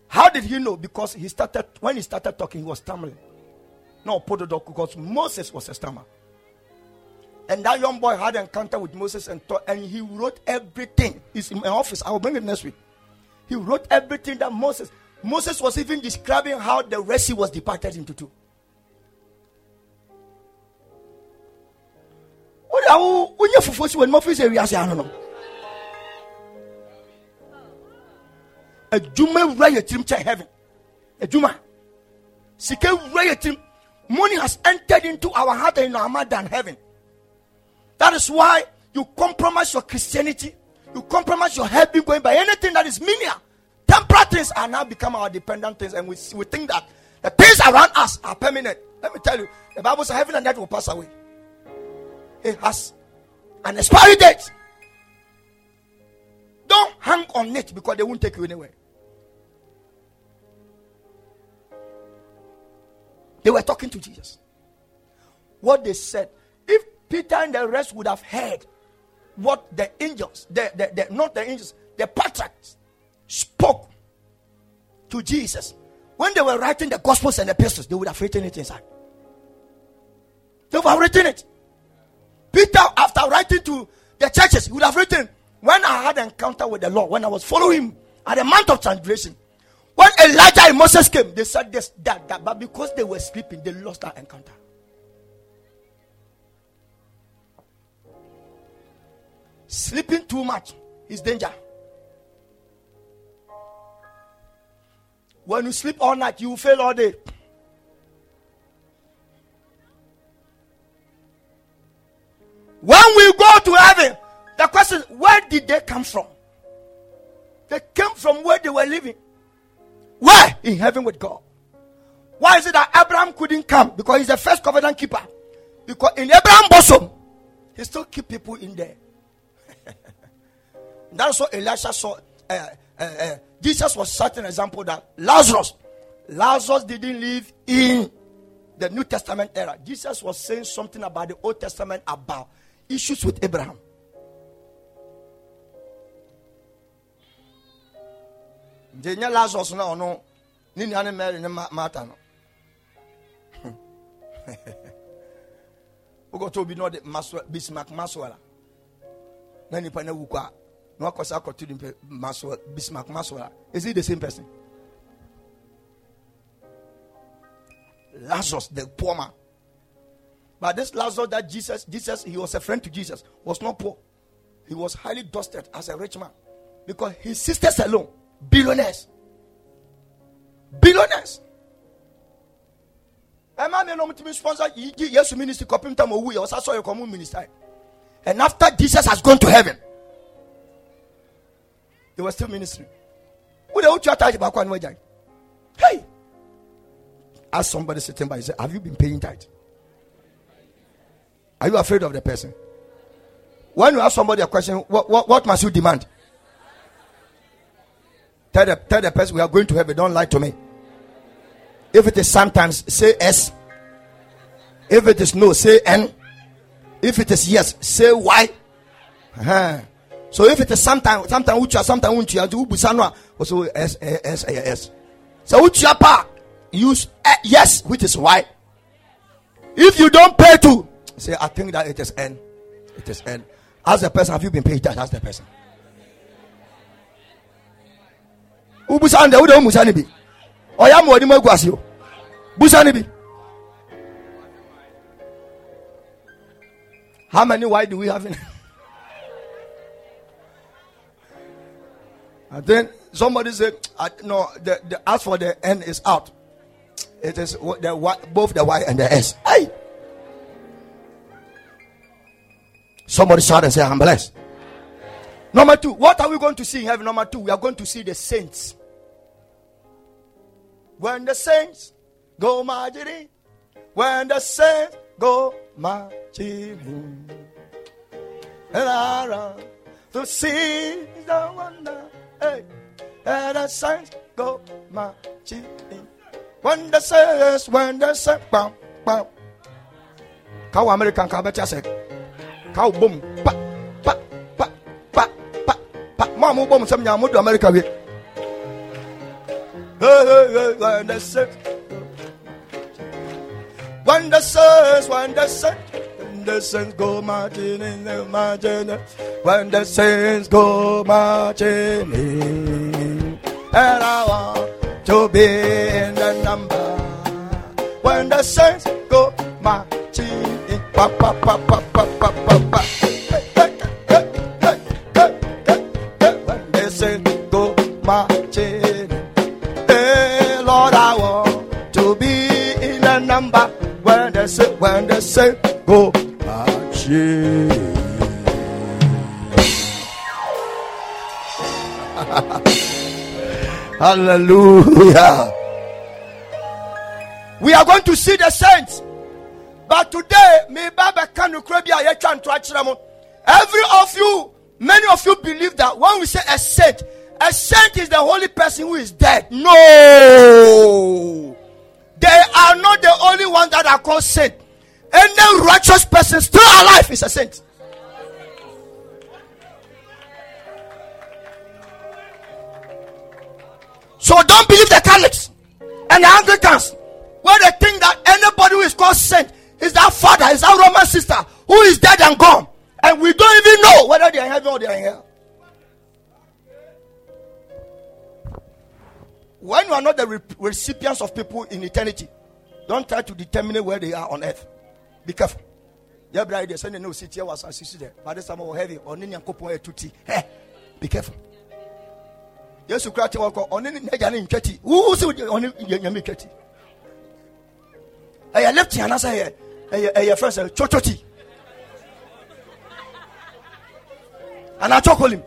How did he know? Because he started when he started talking, he was stammering. No, put the dog because Moses was a stammer. And that young boy had an encounter with Moses and taught, and he wrote everything. He's in my office. I will bring it next week. He wrote everything that Moses. Moses was even describing how the Red Sea was departed into two. When you fufu si mo fi se wiase ano no. Adwuma wura yɛ tirim heaven. Adwuma. Sika wura yɛ tirim. Money has entered into our heart and in our mind than heaven. That is why you compromise your Christianity. You compromise your heaven going by anything that is menial. Temporal things are now become our dependent things, and we, we think that the things around us are permanent. Let me tell you, the Bible says heaven and earth will pass away. It has an expiry date. Don't hang on it because they won't take you anywhere. They were talking to Jesus. What they said, if Peter and the rest would have heard what the angels, the, the, the not the angels, the patriarchs spoke to Jesus when they were writing the gospels and the epistles, they would have written it inside. They would have written it. Peter, after writing to the churches, he would have written, When I had an encounter with the Lord, when I was following him at the Mount of Transgression, when Elijah and Moses came, they said this, that, that, but because they were sleeping, they lost that encounter. Sleeping too much is danger. When you sleep all night, you will fail all day. When we go to heaven, the question where did they come from? They came from where they were living. Where? In heaven with God. Why is it that Abraham couldn't come? Because he's the first covenant keeper. Because in Abraham's bosom, he still keep people in there. That's what Elisha saw. Uh, uh, uh, Jesus was such an example that Lazarus, Lazarus didn't live in the New Testament era. Jesus was saying something about the Old Testament about issues with Abraham. lazarus na ɔno ne nua ne mary ne martha no wokɔtɔ obi na ɔde bismark maswell a na nipa na a na wakɔ sɛ akɔto nipa maswell bismark maswell a is it the same person? Lazarus the poor man. But this lazarus that jesus jesus he was a friend to jesus was not poor. He was highly dusted as a rich man. Because his sisters alone Billionaires. Billionaires. minister and after jesus has gone to heaven they were still ministering wo de o tua tithe baako anu agyan hey ask somebody sitting by say have you been paying tithe are you afraid of the person when you ask somebody a question what, what, what must you demand Tell the, tell the person we are going to heaven. Don't lie to me. If it is sometimes, say S. If it is no, say N. If it is yes, say Y. Uh-huh. So if it is sometimes, sometimes ucha, sometimes uncha, do busano, oh, also S, S, S, S. So ucha pa, use yes, which is why. If you don't pay to, say, I think that it is N. It is N. As the person, have you been paid? Ask the person. wobusa no deɛ wode womusa no bi ɔyɛ ama ɔde agu busa no bi how many why do we have in and then somebody said no the, the as for the n is out it is the both the y and the s hey Somebody shout and say, I'm blessed. Number two, what are we going to see in heaven? Number two, we are going to see the saints. When the saints go marching, when the saints go marching, and I run to see the wonder, hey, and the saints go marching. When the saints, when the saints, bam, bam. Cow American, cow better say, cow boom, pa, pa, pa, pa, pa, pa. Mama boom, some yamu do America with. Hey, hey, hey, when the saints, when the saints, when the saints, when the saints go marching in the marching, when the saints go marching in, and I want to be in the number. When the saints go marching in, pa pa pa pa pa pa pa pa. Hey, hey, hey. When the saints go marching. When they say, when they say, go Hallelujah. We are going to see the saints. But today, me baba. Every of you, many of you believe that when we say a saint, a saint is the holy person who is dead. No. They are not the only ones that are called saint. Any righteous person still alive is a saint. So don't believe the Catholics and the Anglicans where they think that anybody who is called saint is that father, is that Roman sister who is dead and gone. And we don't even know whether they are in heaven or they are in hell. When you are not the re- recipients of people in eternity, don't try to determine where they are on earth. Be careful. Yeah, brother, they send no city was and sister there. But this time was heavy. On any couple two tea. Hey, be careful. Yes, you crack walk on any nigger in Ketty. Who's on Yami Ketty? I left here and I say, Hey, are Chochoti. And I talk him.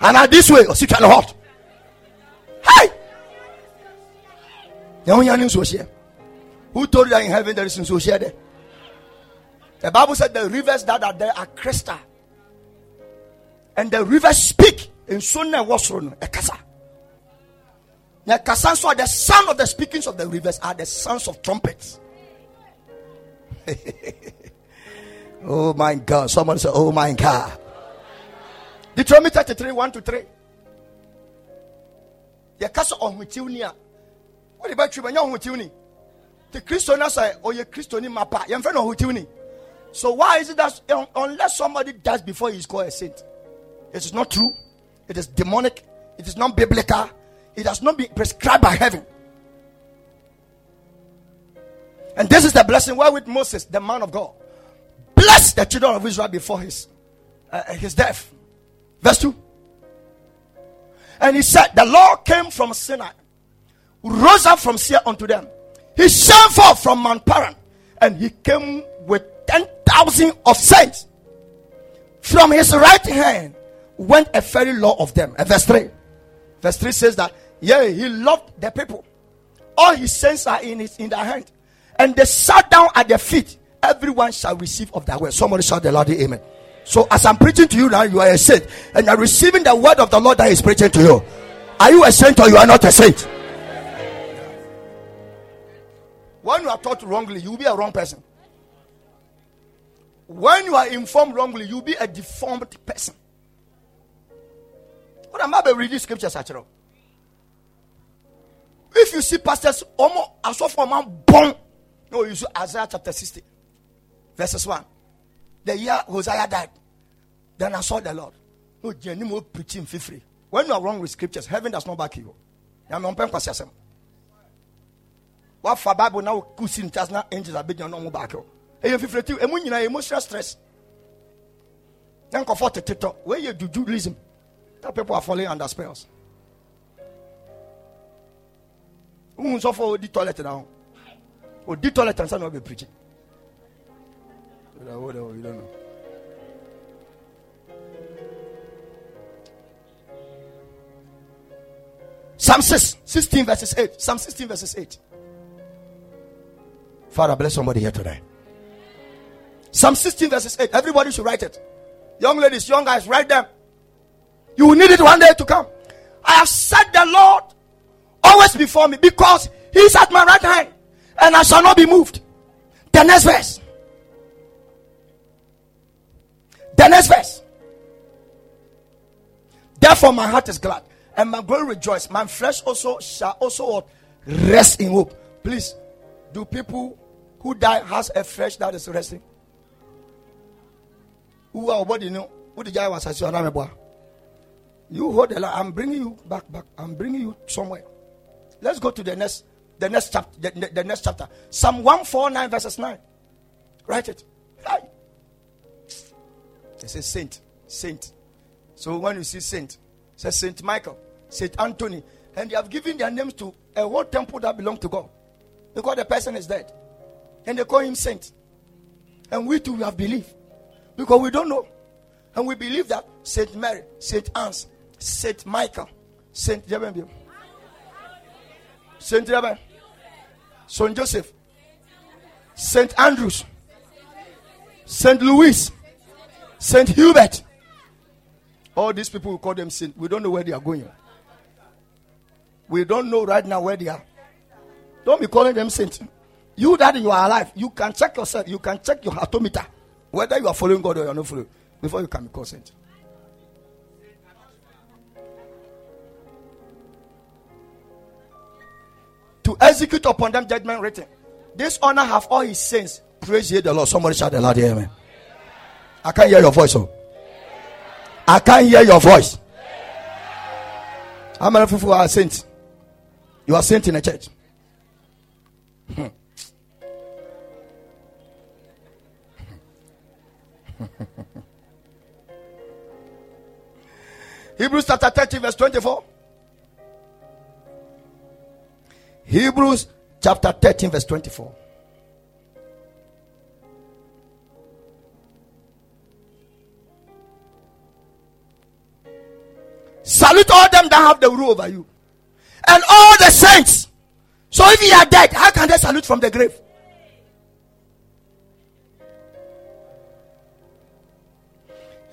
And I this way, or sit on hot. Hey! Who told you that in heaven there is social there? The Bible said the rivers that are there are crystal. And the rivers speak in Sunna Wasrun, a kasa. Now, kasa so the sound of the speakings of the rivers are the sounds of trumpets. oh my God. Someone say, Oh my God. Deuteronomy 33 1 to 3. What about you when you're Witiuni? The in my part. You're friend of Witiuni. So why is it that unless somebody dies before he is called a saint? It is not true. It is demonic. It is not biblical. It has not been prescribed by heaven. And this is the blessing wherewith Moses, the man of God, blessed the children of Israel before his uh, his death. Verse 2. And he said, The Lord came from Sinai, rose up from Seir unto them. He shone forth from Mount Paran, and he came with 10,000 of saints. From his right hand went a very law of them. And verse 3. Verse 3 says that, yeah, he loved the people. All his saints are in his in their hand. And they sat down at their feet. Everyone shall receive of their word. Somebody shout the Lord, Amen. So as I'm preaching to you now, you are a saint. And you're receiving the word of the Lord that is preaching to you. Are you a saint or you are not a saint? When you are taught wrongly, you will be a wrong person. When you are informed wrongly, you will be a deformed person. What am I reading scriptures at all? If you see pastors, almost as of a man born, no, you see Isaiah chapter 60, verses 1. The year Uzziah died, then I saw the Lord. No, Jenny preaching free. When you are wrong with scriptures, heaven does not back you. wafa bible na wokusi ntas na angels abɛgyina na ɔmo baako ɛyɛ mfifiri ti ɛmu nyinaa ɛmu stress stress. Na nkɔfɔ tete tɔ wɔyɛ jujulism that people are falling under spells. Wohu nsɔfo odi toilet na ho. Odi toilet ansa na ɔbɛ pirikyi Psalm six sixteen verses eight. Psalm sixteen verses eight. Father, bless somebody here today. Psalm 16 verses 8. Everybody should write it. Young ladies, young guys, write them. You will need it one day to come. I have set the Lord always before me because he is at my right hand and I shall not be moved. The next verse. The next verse. Therefore, my heart is glad and my glory rejoice. My flesh also shall also rest in hope. Please, do people who die has a flesh that is resting? Who are body know? Who the guy was as you hold the line. I'm bringing you back, back. I'm bringing you somewhere. Let's go to the next, the next chapter. The, the, next chapter. Psalm 149 verses 9. Write it. Hi. It says saint, saint. So when you see saint, says Saint Michael, Saint Anthony, and they have given their names to a whole temple that belongs to God, because the person is dead, and they call him saint. And we too have believed, because we don't know, and we believe that Saint Mary, Saint Anne, Saint Michael, Saint Jebem, Saint Jebem, Saint Joseph, Saint Andrews, Saint Louis, Saint Hubert. All these people we call them saint. We don't know where they are going. We don't know right now where they are. Don't be calling them saint. You that you are alive, you can check yourself. You can check your atometer whether you are following God or you are not following before you can be saint. to execute upon them judgment written. This honor have all his saints. Praise ye the Lord. Somebody shout the Lord, amen. I can't hear your voice. Oh. I can't hear your voice. How many people are saints? You are saint in a church. Hmm. Hebrews chapter 30, verse 24. Hebrews chapter 13, verse 24. Salute all them that have the rule over you, and all the saints. So if you are dead, how can they salute from the grave?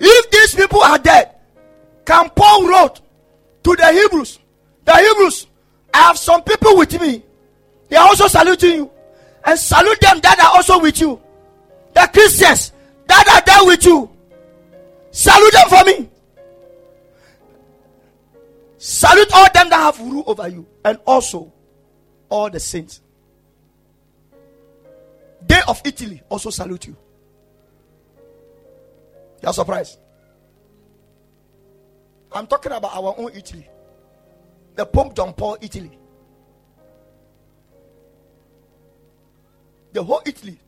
If these people are dead, can Paul wrote to the Hebrews, the Hebrews I have some people with me. They are also saluting you. And salute them that are also with you. The Christians that are there with you. Salute them for me. Salute all them that have rule over you. And also all the saints. They of Italy also salute you. You are surprised. I'm talking about our own Italy the Pope John Paul, Italy. The whole Italy.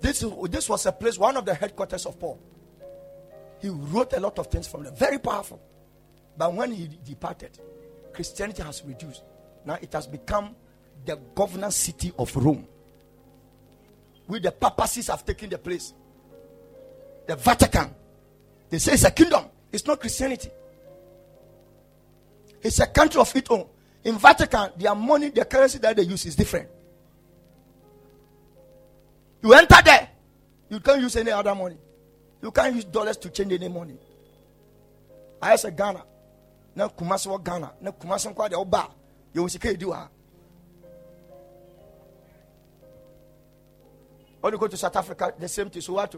This, this was a place, one of the headquarters of Paul. He wrote a lot of things from there, very powerful. But when he departed, Christianity has reduced. Now it has become the governor city of Rome. With the papacies have taken the place. The Vatican. They say it's a kingdom. It's not Christianity. It's a country of its own. In Vatican, their money, their currency that they use is different. You enter there, you can't use any other money. You can't use dollars to change any money. I said Ghana. Na Kumasi wa Ghana. Na Kumasi kwa de oba. You will see do When you go to South Africa, the same thing. So what?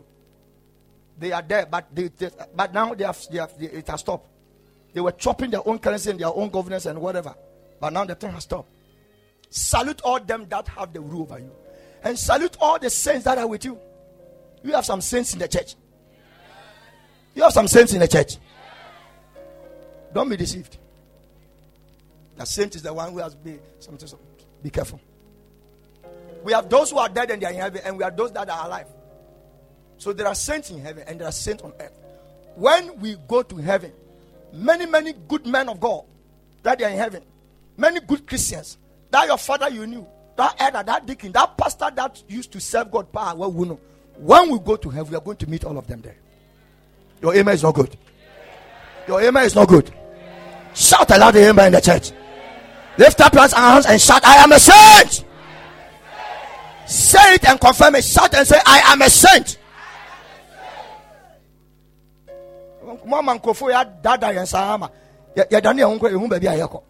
They are there, but they, they but now they have, they have they, it has stopped. They were chopping their own currency and their own governance and whatever. But now the thing has stopped. Salute all them that have the rule over you. And salute all the saints that are with you. You have some saints in the church. You have some saints in the church. Don't be deceived. The saint is the one who has been something. Be careful. We have those who are dead and they are in heaven, and we have those that are alive. So there are saints in heaven and there are saints on earth. When we go to heaven, many, many good men of God that they are in heaven, many good Christians that your father you knew, that elder, that deacon, that pastor that used to serve God power, well, we know. When we go to heaven, we are going to meet all of them there. Your amen is not good. Your amen is not good. Shout aloud the amen in the church. Lift up your hands and shout, I am a saint. Say it and confirm it. Shout and say, I am a saint. Mama nkurɔfoɔ yɛ dada yɛn saa ama. Yɛdane yɛn nkɔ ehu baabi a yɛkɔ.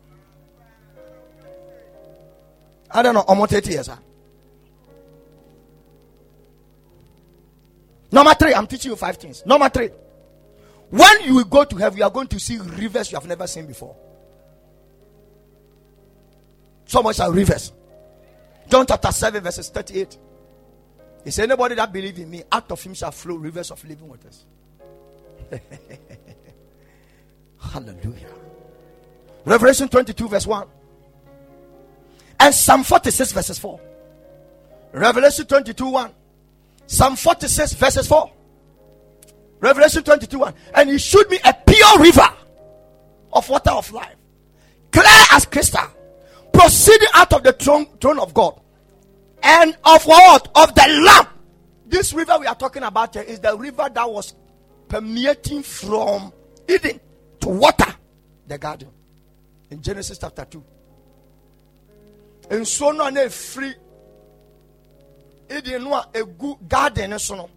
Ɔmo tete yɛ saa? Number three i'm teaching you five things. Number three when you go to heaven you are going to see rivers you have never seen before. So much are rivers. John chapter 7 verses 38 he said anybody that believe in me out of him shall flow rivers of living waters Hallelujah. Revelation 22, verse 1. And Psalm 46, verses 4. Revelation 22, 1. Psalm 46, verses 4. Revelation 22, 1. And he showed me a pure river of water of life, clear as crystal, proceeding out of the throne, throne of God, and of what? Of the Lamb. This river we are talking about here is the river that was permeating from Eden to water the garden in Genesis chapter 2. And so no na free Eden a good garden so no.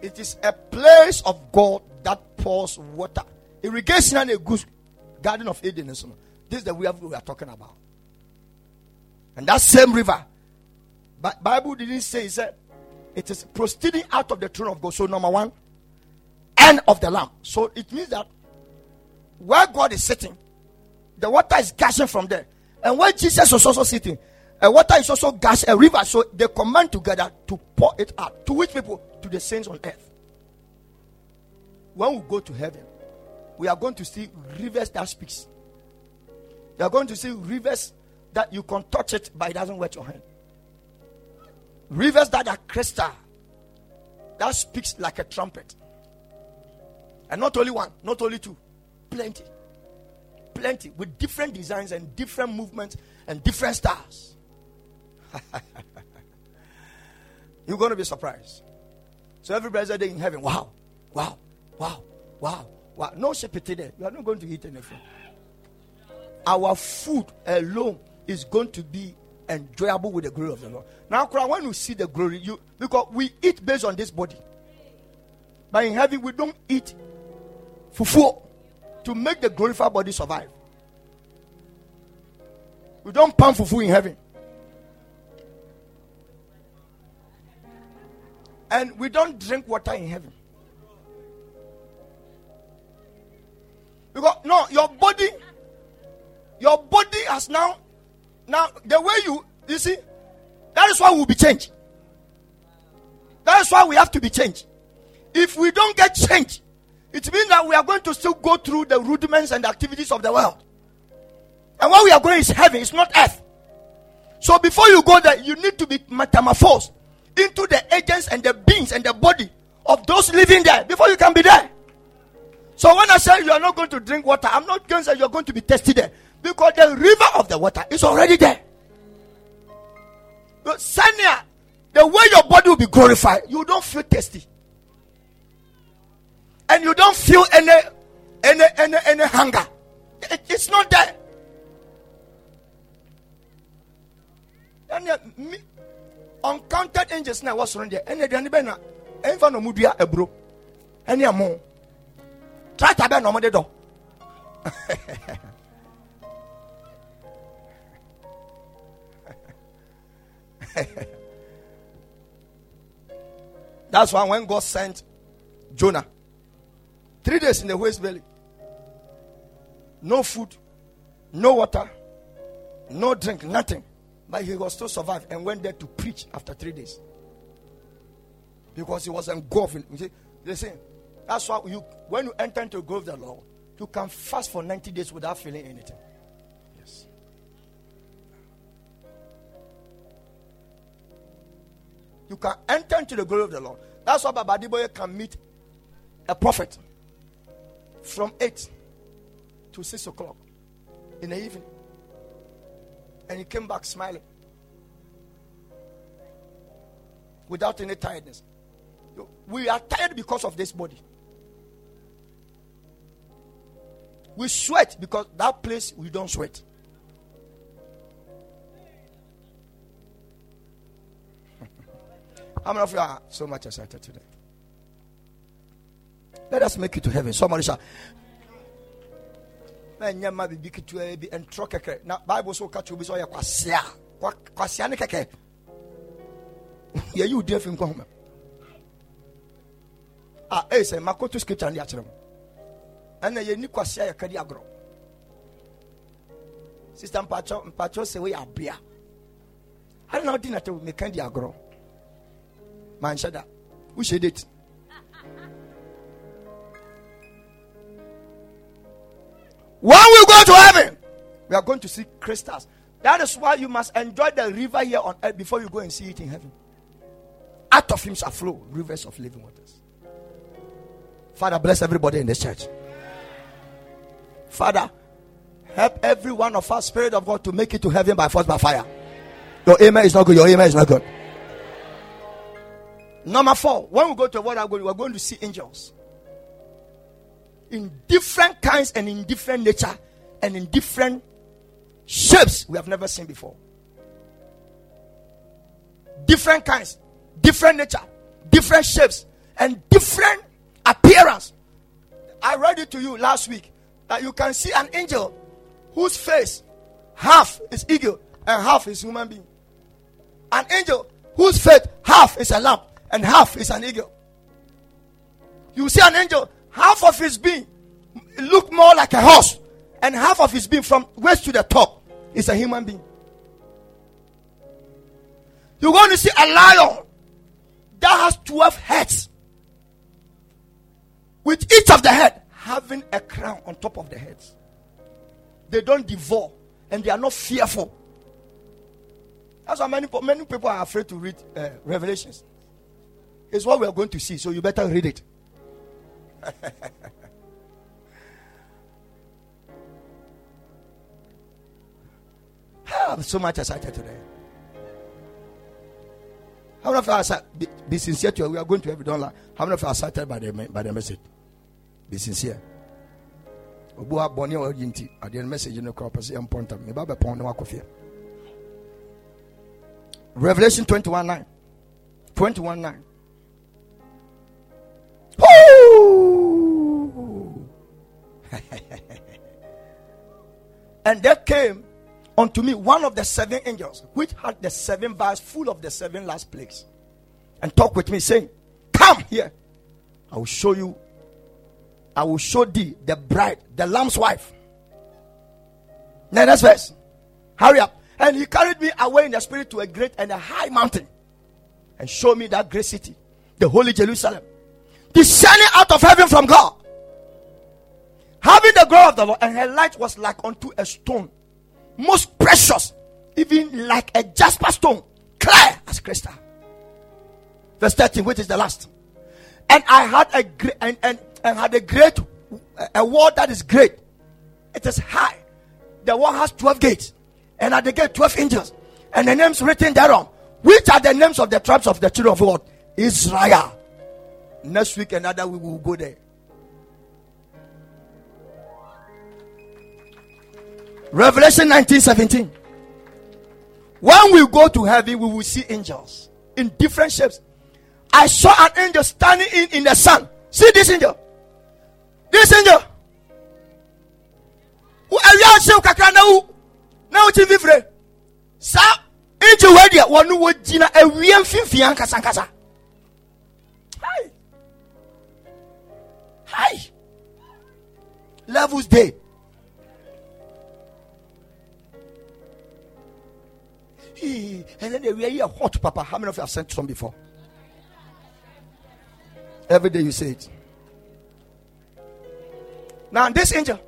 It is a place of God that pours water. Irrigation and a good garden of Eden so no. This is the river we are talking about. And that same river, but Bible didn't say it said it is proceeding out of the throne of God. So number one, end of the lamp. So it means that where God is sitting, the water is gushing from there. And where Jesus was also sitting, a water is also gush a river. So they command together to pour it out. To which people? To the saints on earth. When we go to heaven, we are going to see rivers that speaks. You are going to see rivers that you can touch it, but it doesn't wet your hand. Rivers that are crystal, that speaks like a trumpet. And not only one, not only two, plenty. Plenty with different designs and different movements and different styles. You're going to be surprised. So everybody's there in heaven. Wow, wow, wow, wow, wow. No shepherd there. You are not going to eat anything. Our food alone is going to be enjoyable with the glory of the Lord. Now, when you see the glory, you because we eat based on this body. But in heaven, we don't eat fufu to make the glorified body survive. We don't pump fufu in heaven. And we don't drink water in heaven. Because no, your body, your body has now, now the way you you see, that is why we'll be changed. That is why we have to be changed. If we don't get changed, it means that we are going to still go through the rudiments and activities of the world. And where we are going is heaven, it's not earth. So before you go there, you need to be metamorphosed into the agents and the beings and the body of those living there before you can be there. So when I say you are not going to drink water, I'm not going to say you are going to be tested there because the river of the water is already there. But Sanya, the way your body will be glorified, you don't feel thirsty and you don't feel any any any any hunger. It, it's not there. Ɛnna mi uncounted angels na ɛwɔ soro deɛ ɛnna aduane bɛ na ɛnfa na ɔmo dua aburo ɛne ɛmo tractor bɛ na ɔmo de dɔ that's why when God sent Jonah Three days in the waste belly. No food, no water, no drink, nothing. But he was still survived and went there to preach after three days. Because he was engulfed. You see, listen, that's why you when you enter into the grove of the Lord, you can fast for 90 days without feeling anything. Yes. You can enter into the glory of the Lord. That's why Baba Adeboye can meet a prophet from 8 to 6 o'clock in the evening. And he came back smiling without any tiredness. We are tired because of this body. We sweat because that place we don't sweat. How many of you are so much excited today? Let us make it to heaven. Somebody shall. ɛnyɛ ma bibi ketewa bi ntorɔ kɛkɛ na bible so ka kyerɛ obi sɛ ɔyɛ kwasea Kwa- kwasea ne kɛkɛ yɛyi wo din afi nkwa homa a ah, ɛyɛ eh, sɛ makoto scripture no de akyerɛ mo. Ɛna yɛni kwasea yɛka di agorɔ. Sister mpakyɛ mpakyɛ sɛ woyɛ abea. Ade na wodi nata meka di agorɔ. Manhyɛ da. Wohyɛ date. When we to heaven, we are going to see crystals. That is why you must enjoy the river here on earth before you go and see it in heaven. Out of him shall flow rivers of living waters. Father, bless everybody in this church. Father, help every one of us, Spirit of God, to make it to heaven by force, by fire. Your amen is not good. Your amen is not good. Number four, when we go to what I'm going, we're going to see angels in different kinds and in different nature and in different shapes we have never seen before. Different kinds, different nature, different shapes, and different appearance. I read it to you last week that you can see an angel whose face half is eagle and half is human being. An angel whose face half is a lamb and half is an eagle. You see an angel, half of his being look more like a horse, and half of his being from waist to the top is a human being. You're going to see a lion that has 12 heads, with each of the head having a crown on top of the heads. They don't devour and they are not fearful. That's why many, many people are afraid to read uh, Revelations. It's what we are going to see, so you better read it. I'm so much excited today. How many of you are? Be, be sincere to you. We are going to have it online. How many of you are excited by the, by the message? Be sincere. obu a ɔyi nti adeɛ no message no kora ɔpɛ sɛ yɛmpɔ ntam meba bɛpɔn ne wakɔ fie revelation 21 9 21 9 Woo! and there came unto me one of the seven angels which had the seven bars full of the seven last plagues. And talk with me saying come here. I will show you i will show thee the bride the lamb's wife. Now next verse. Hurry up. And he carried me away in the spirit to a great and a high mountain and showed me that great city the holy jerusalem descending out of heaven from god having the glory of the lord and her light was like unto a stone most precious, even like a jasper stone, clear as crystal. Verse 13, which is the last. And I had a great and, and, and had a great a wall that is great. It is high. The wall has 12 gates, and at the gate 12 angels, and the names written thereon, which are the names of the tribes of the children of God. Israel. Next week, another we will go there. Revelation 19 17. When we go to heaven, we will see angels in different shapes. I saw an angel standing in, in the sun. See this angel. This angel. Na. Sa angel. Hi. Hi. Levels day. And then we are here hot, Papa. How many of you have sent some before? Every day you say it. Now this angel,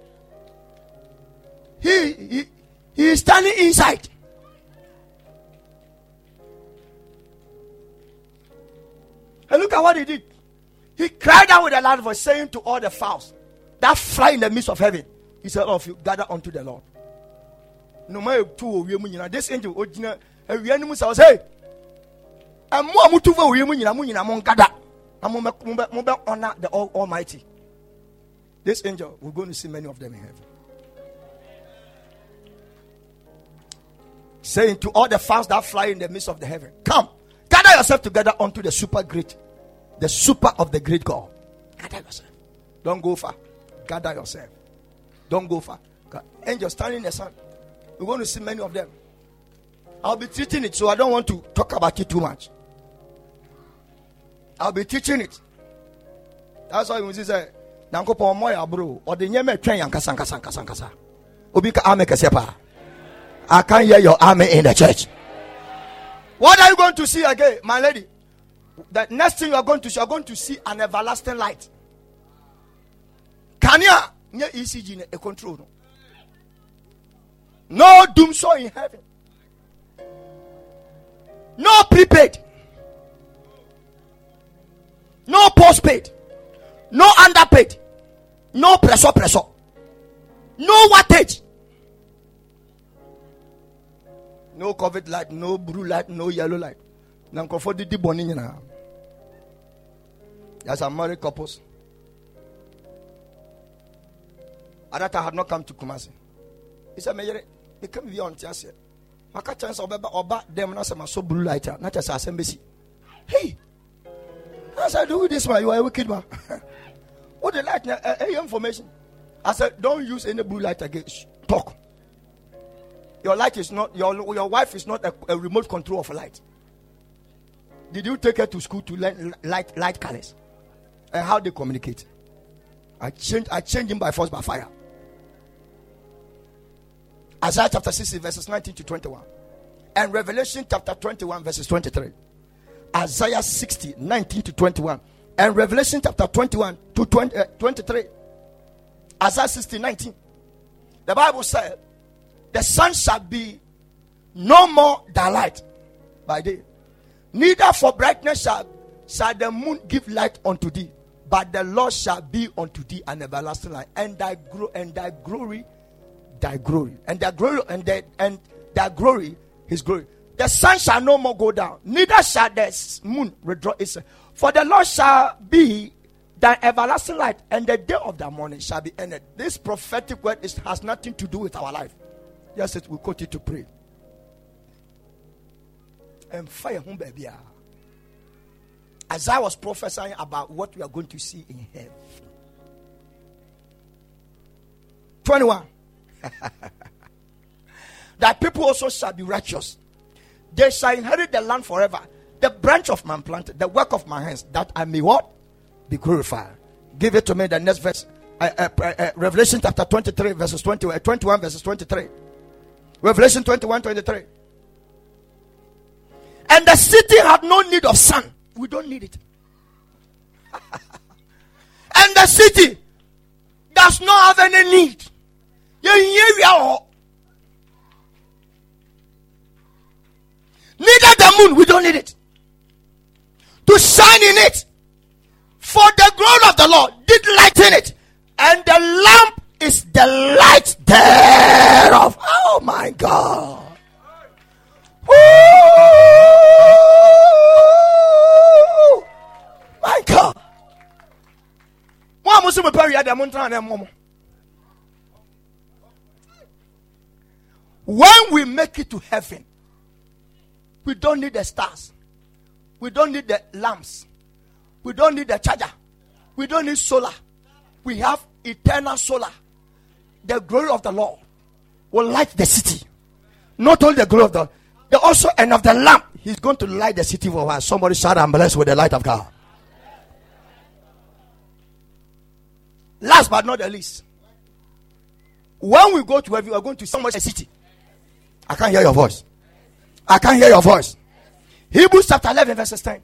he he, he is standing inside. And look at what he did. He cried out with a loud voice, saying to all the fowls that fly in the midst of heaven, He said, All of you gather unto the Lord. No matter two of you, this angel, original, a real say, Hey, and more mutu for you, Munina, Munina, Moncada. And honor the Almighty. This angel, we're going to see many of them in heaven. Saying to all the fowls that fly in the midst of the heaven, Come, gather yourself together unto the super great, the super of the great God. Gather yourself. Don't go far. Gather yourself. Don't go far. Angels standing in the sun. We're going to see many of them. I'll be teaching it, so I don't want to talk about it too much. I'll be teaching it. That's why Moses said, nyankopɔn mmɔ yɛ aboro ɔde nyɛma twɛn yɛ nkasa nkasa nkasa nkasa obi ka ame kɛseɛ paa i can't hear your army in the church. What are you going to see again my lady? The next thing you are going to see you are going to see an everlasting light. Kanea nye ecg ne control no no dumsor in heaven. No prepaid. No postpaid. No underpaid. No pressure pressure. No wattage. No covid light no blue light no yellow light. Na nkurɔfoɔ didi bɔne nyinaa there's a married couples. At had not come to Kumasi. He said, he came beyond Tiasia. Maka chance of oba them na sama so blue light na chance asembesi. Hey, I said, do this man, you are a wicked man. what the light? Uh, uh, information. I said, don't use any blue light again. Talk. Your light is not your your wife is not a, a remote control of a light. Did you take her to school to learn light light colors and how they communicate? I change I change him by force by fire. Isaiah chapter 60 verses 19 to 21 and Revelation chapter 21 verses 23. Isaiah 60 19 to 21 and Revelation chapter 21 to 20, uh, 23. Isaiah 60 19. The Bible said, The sun shall be no more thy light by day, neither for brightness shall, shall the moon give light unto thee, but the Lord shall be unto thee an everlasting light, and thy grow and thy glory, thy glory, and thy glory, and thy, and thy glory, his glory. The sun shall no more go down, neither shall the moon withdraw itself. For the Lord shall be thy everlasting light, and the day of thy morning shall be ended. This prophetic word is, has nothing to do with our life. Yes, it will continue to pray. And fire baby. Ah. As I was prophesying about what we are going to see in heaven. 21. that people also shall be righteous. They shall inherit the land forever. The branch of man planted, the work of my hands, that I may what? Be glorified. Give it to me, the next verse. Uh, uh, uh, uh Revelation chapter 23, verses 20, uh, 21, verses 23. Revelation 21, 23. And the city had no need of sun. We don't need it. and the city does not have any need. Neither the moon, we don't need it. To shine in it. For the glory of the Lord did lighten it. And the lamp is the light thereof. Oh my God. Ooh, my God. When we make it to heaven, we don't need the stars. We don't need the lamps. We don't need the charger. We don't need solar. We have eternal solar. The glory of the Lord will light the city. Not only the glory of the the also and of the lamp. He's going to light the city for us. Somebody shout and bless with the light of God. Last but not the least, when we go to heaven, we are going to somewhere a city. I can't hear your voice. I can't hear your voice. Hebrews chapter 11, verses 10.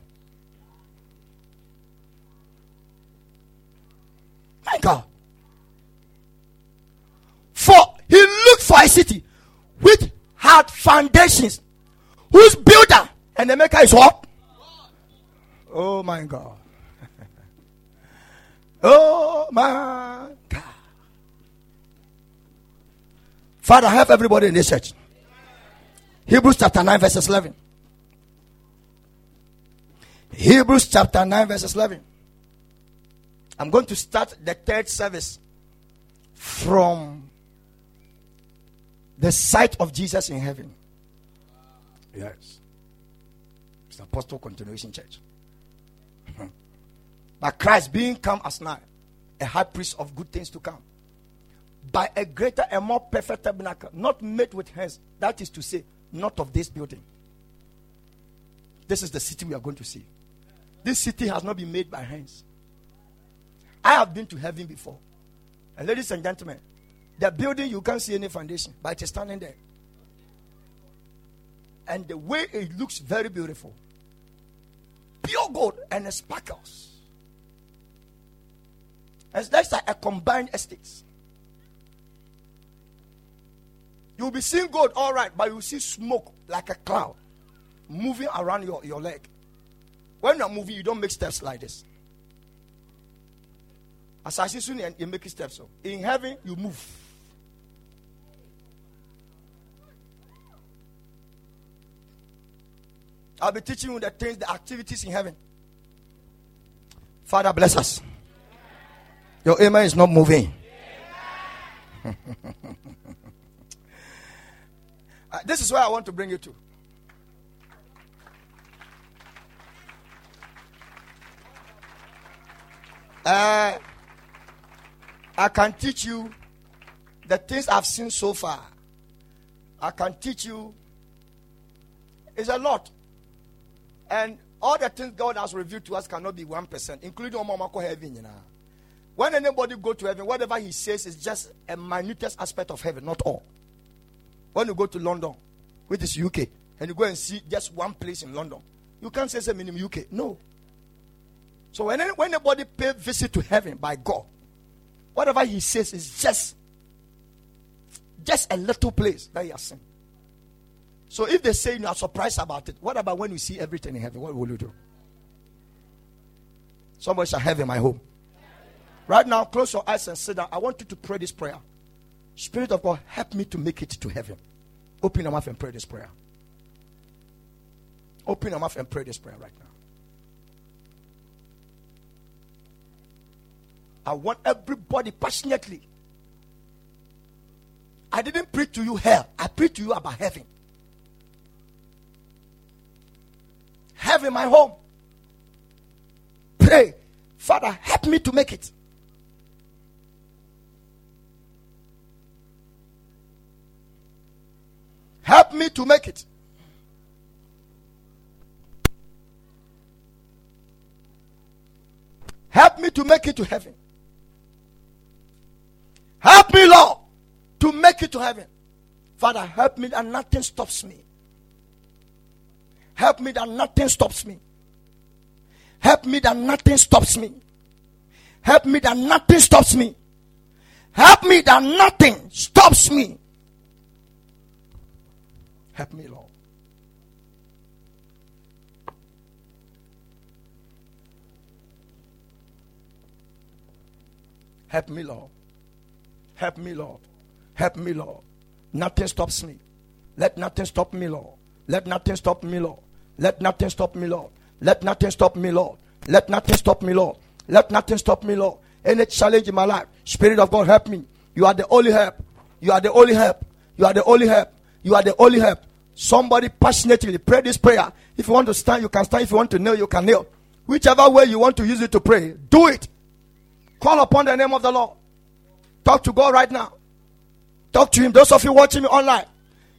My God. For he looked for a city which had foundations, whose builder and the maker is what? Oh my God. oh my God. Father, help everybody in this church. Hebrews chapter 9, verses 11. Hebrews chapter 9, verses 11. I'm going to start the third service from the sight of Jesus in heaven. Yes. It's Apostle Continuation Church. but Christ being come as now, a high priest of good things to come, by a greater and more perfect tabernacle, not made with hands. That is to say, not of this building. This is the city we are going to see. This city has not been made by hands. I have been to heaven before. And ladies and gentlemen, the building you can't see any foundation, but it is standing there. And the way it looks very beautiful. Pure gold and sparkles. And that's like a combined estate. You'll be seeing gold, all right, but you will see smoke like a cloud moving around your, your leg. When you're moving, you don't make steps like this. As I see soon, you make steps. So in heaven, you move. I'll be teaching you the things, the activities in heaven. Father, bless us. Your amen is not moving. uh, this is where I want to bring you to. Uh, I can teach you the things I've seen so far. I can teach you. It's a lot. And all the things God has revealed to us cannot be 1%, including Omamako heaven. You know. When anybody go to heaven, whatever he says is just a minutest aspect of heaven, not all. When you go to London, which is UK, and you go and see just one place in London, you can't say something in UK. No. So when, when anybody pay visit to heaven by God, whatever he says is just just a little place that he has seen. So if they say you are surprised about it, what about when you see everything in heaven? What will you do? Somebody shall have in my home. Right now, close your eyes and sit down. I want you to pray this prayer. Spirit of God, help me to make it to heaven. Open your mouth and pray this prayer. Open your mouth and pray this prayer right now. I want everybody passionately. I didn't preach to you hell, I preached to you about heaven. Heaven, my home. Pray, Father, help me to make it. Help me to make it. Help me to make it to heaven. Help me, Lord, to make it to heaven. Father, help me that nothing stops me. Help me that nothing stops me. Help me that nothing stops me. Help me that nothing stops me. Help me that nothing stops me. Help me, Lord. Help me, Lord. Help me, Lord. Help me, Lord. Nothing stops me. Let nothing stop me, Lord. Let nothing stop me, Lord. Let nothing stop me, Lord. Let nothing stop me, Lord. Let nothing stop me, Lord. Let nothing stop me, Lord. Any challenge in my life, Spirit of God, help me. You are the only help. You are the only help. You are the only help. You are the only help. Somebody passionately pray this prayer. If you want to stand, you can stand. If you want to kneel, you can kneel. Whichever way you want to use it to pray, do it. Call upon the name of the Lord. Talk to God right now. Talk to Him. Those of you watching me online,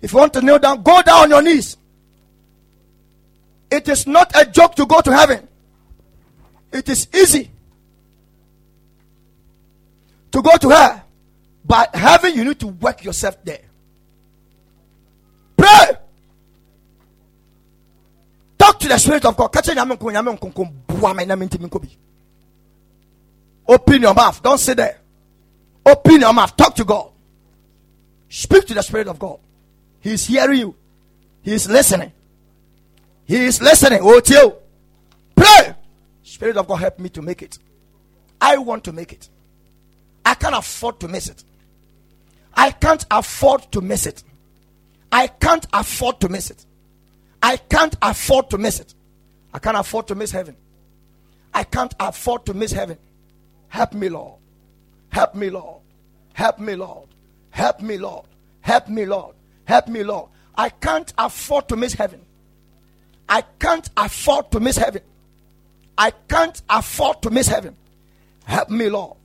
if you want to kneel down, go down on your knees. It is not a joke to go to heaven. It is easy to go to her. But heaven, you need to work yourself there. Pray. Talk to the Spirit of God. Open your mouth. Don't sit there. Open your mouth. Talk to God. Speak to the Spirit of God. He is hearing you. He is listening. He is listening. Oh, you. Pray. Spirit of God, help me to make it. I want to make it. I can't afford to miss it. I can't afford to miss it. I can't afford to miss it. I can't afford to miss it. I can't afford to miss heaven. I can't afford to miss heaven. Help me, Lord. Help me, Lord. Help me, Lord. Help me, Lord. Help me, Lord. Help me, Lord. I can't afford to miss heaven. I can't afford to miss heaven. I can't afford to miss heaven. Help me, Lord.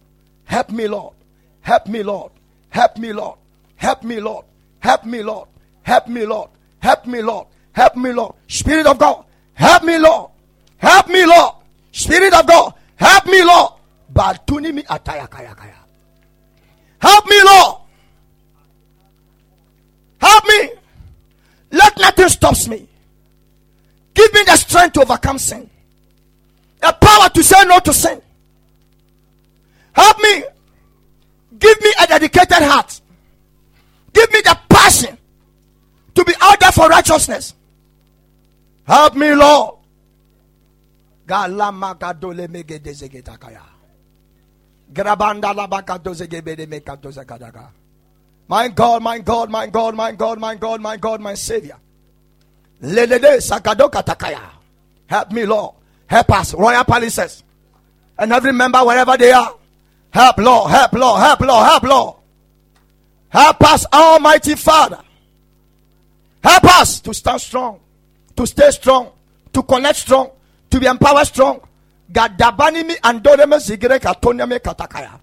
Help me, Lord. Help me, Lord. Help me, Lord. Help me, Lord. Help me, Lord. Help me, Lord. Help me, Lord. Help me, Lord. Spirit of God. Help me, Lord. Help me, Lord. Spirit of God. Help me, Lord. Kaya. Help me, Lord. Help me. Let nothing stops me. Give me the strength to overcome sin. The power to say no to sin. Help me. Give me a dedicated heart. Give me the passion to be out there for righteousness. Help me, Lord. My God, my God, my God, my God, my God, my God, my Savior. Help me, Lord. Help us, royal palaces. And every member, wherever they are. Help, Lord. Help, Lord. Help, Lord. Help, Lord. Help us, Almighty Father. Help us to stand strong, to stay strong, to connect strong, to be empowered strong. Gadabani mi andore me zigire katonya me katakaya.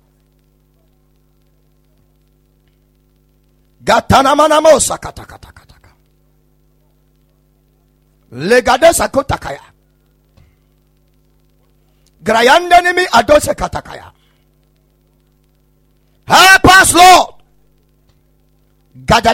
Gatana manamo sakatakatakataka. Legade sakotakaya. Grayande mi adose katakaya. Help us, Lord. Gada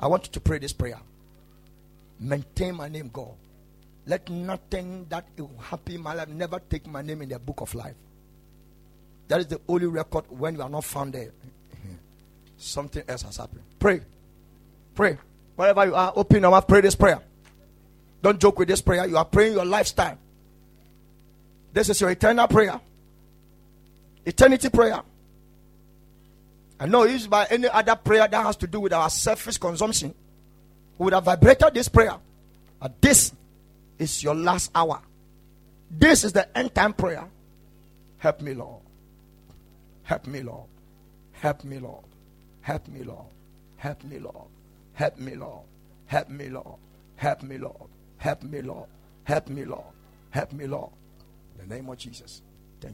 I want you to pray this prayer. Maintain my name, God. Let nothing that will happen in my life never take my name in the book of life. That is the only record when you are not found there. Something else has happened. Pray. Pray. Wherever you are, open your mouth, pray this prayer. Don't joke with this prayer. You are praying your lifestyle. This is your eternal prayer. Eternity prayer. And not used by any other prayer that has to do with our selfish consumption. We would have vibrated this prayer. But this is your last hour. This is the end time prayer. Help me, Lord. Help me, Lord. Help me, Lord. Help me, Lord. Help me, Lord. Help me, Lord. Help me, Lord. Help me, Lord. Help me, Lord. Help me, Lord. Help me, Lord. In the name of Jesus.